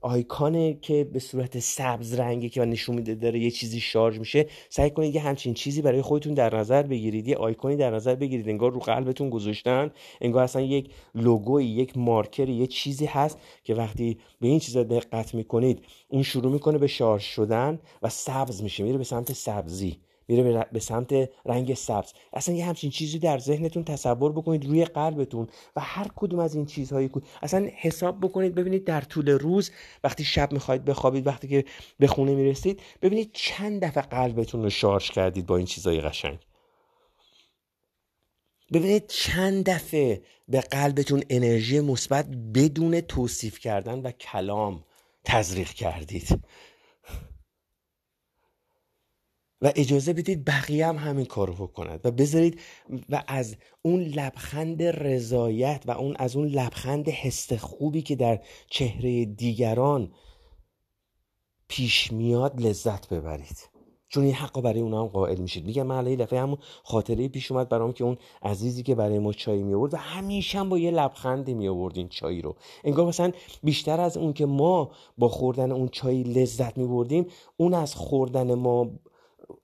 آیکانه که به صورت سبز رنگی که نشون میده داره یه چیزی شارژ میشه سعی کنید یه همچین چیزی برای خودتون در نظر بگیرید یه آیکونی در نظر بگیرید انگار رو قلبتون گذاشتن انگار اصلا یک لوگوی یک مارکری یه چیزی هست که وقتی به این چیزا دقت می‌کنید اون شروع می‌کنه به شارژ شدن و سبز میشه میره به سمت سبزی. میره به سمت رنگ سبز. اصلا یه همچین چیزی در ذهنتون تصور بکنید روی قلبتون و هر کدوم از این چیزهایی اصلا حساب بکنید ببینید در طول روز وقتی شب می‌خواید بخوابید وقتی که به خونه می‌رسید ببینید چند دفعه قلبتون رو شارژ کردید با این چیزهای قشنگ. ببینید چند دفعه به قلبتون انرژی مثبت بدون توصیف کردن و کلام تزریق کردید. و اجازه بدید بقیه هم همین کارو بکنند. و بذارید و از اون لبخند رضایت و اون از اون لبخند حس خوبی که در چهره دیگران پیش میاد لذت ببرید. چون این حق برای اونا هم قائل میشید. میگم من یه دفعه همون خاطره پیش اومد برام که اون عزیزی که برای ما چای می آورد و همیشه هم با یه لبخندی می آورد این چای رو. انگار مثلا بیشتر از اون که ما با خوردن اون چای لذت می بردیم اون از خوردن ما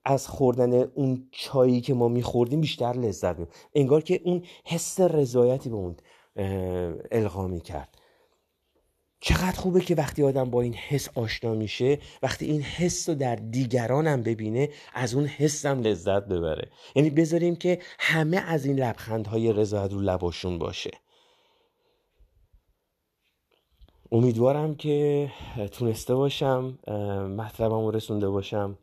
از خوردن اون چایی که ما میخوردیم بیشتر لذت می‌بریم انگار که اون حس رضایتی به اون القا می‌کرد. چقدر خوبه که وقتی آدم با این حس آشنا میشه وقتی این حس رو در دیگرانم ببینه از اون حسم لذت ببره. یعنی بذاریم که همه از این لبخندهای رضایت رو لباشون باشه. امیدوارم که تونسته باشم مطلبم رسونده باشم.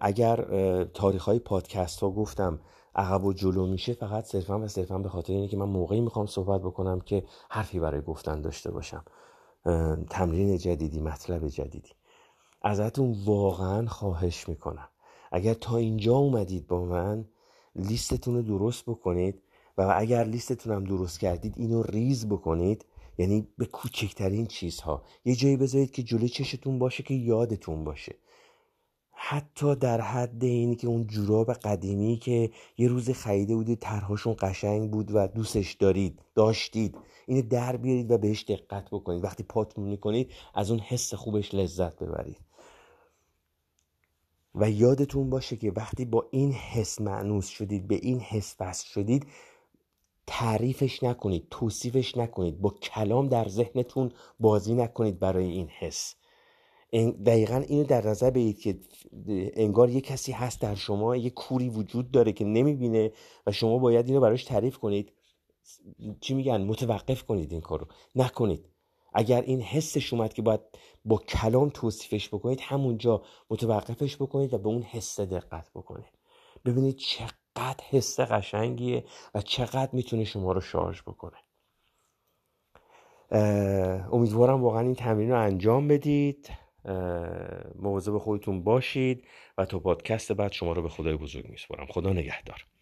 اگر تاریخ های پادکست ها گفتم عقب و جلو میشه فقط صرفا و صرفا به خاطر اینه که من موقعی می‌خوام صحبت بکنم که حرفی برای گفتن داشته باشم. تمرین جدیدی مطلب جدیدی. ازتون واقعا خواهش می‌کنم. اگر تا اینجا اومدید با من لیستتون رو درست بکنید و اگر لیستتون هم درست کردید اینو ریز بکنید. یعنی به کوچکترین چیزها. یه جایی بذارید که جلوی چشتون باشه که یادتون باشه. حتی در حد اینی که اون جوراب قدیمی که یه روز خریده بودید طرحشون قشنگ بود و دوستش دارید داشتید اینو در بیارید و بهش دقت بکنید. وقتی پاتون می‌کنید از اون حس خوبش لذت ببرید. و یادتون باشه که وقتی با این حس معنوس شدید به این حس وصل شدید تعریفش نکنید توصیفش نکنید با کلام در ذهنتون بازی نکنید برای این حس. دقیقا اینو در نظر بگیرید که انگار یه کسی هست در شما یه کوری وجود داره که نمی‌بینه و شما باید اینو براش تعریف کنید. چی میگن؟ متوقف کنید این کارو. نکنید. اگر این حسش اومد که باید با کلام توصیفش بکنید همونجا متوقفش بکنید و به اون حس دقت بکنید. ببینید چقدر حس قشنگیه و چقدر می‌تونه شما رو شارژ بکنه. امیدوارم واقعا این تمرین رو انجام بدید. مواظب خودتون باشید و تا پادکست بعد شما رو به خدای بزرگ میسپارم. خدا نگهدار.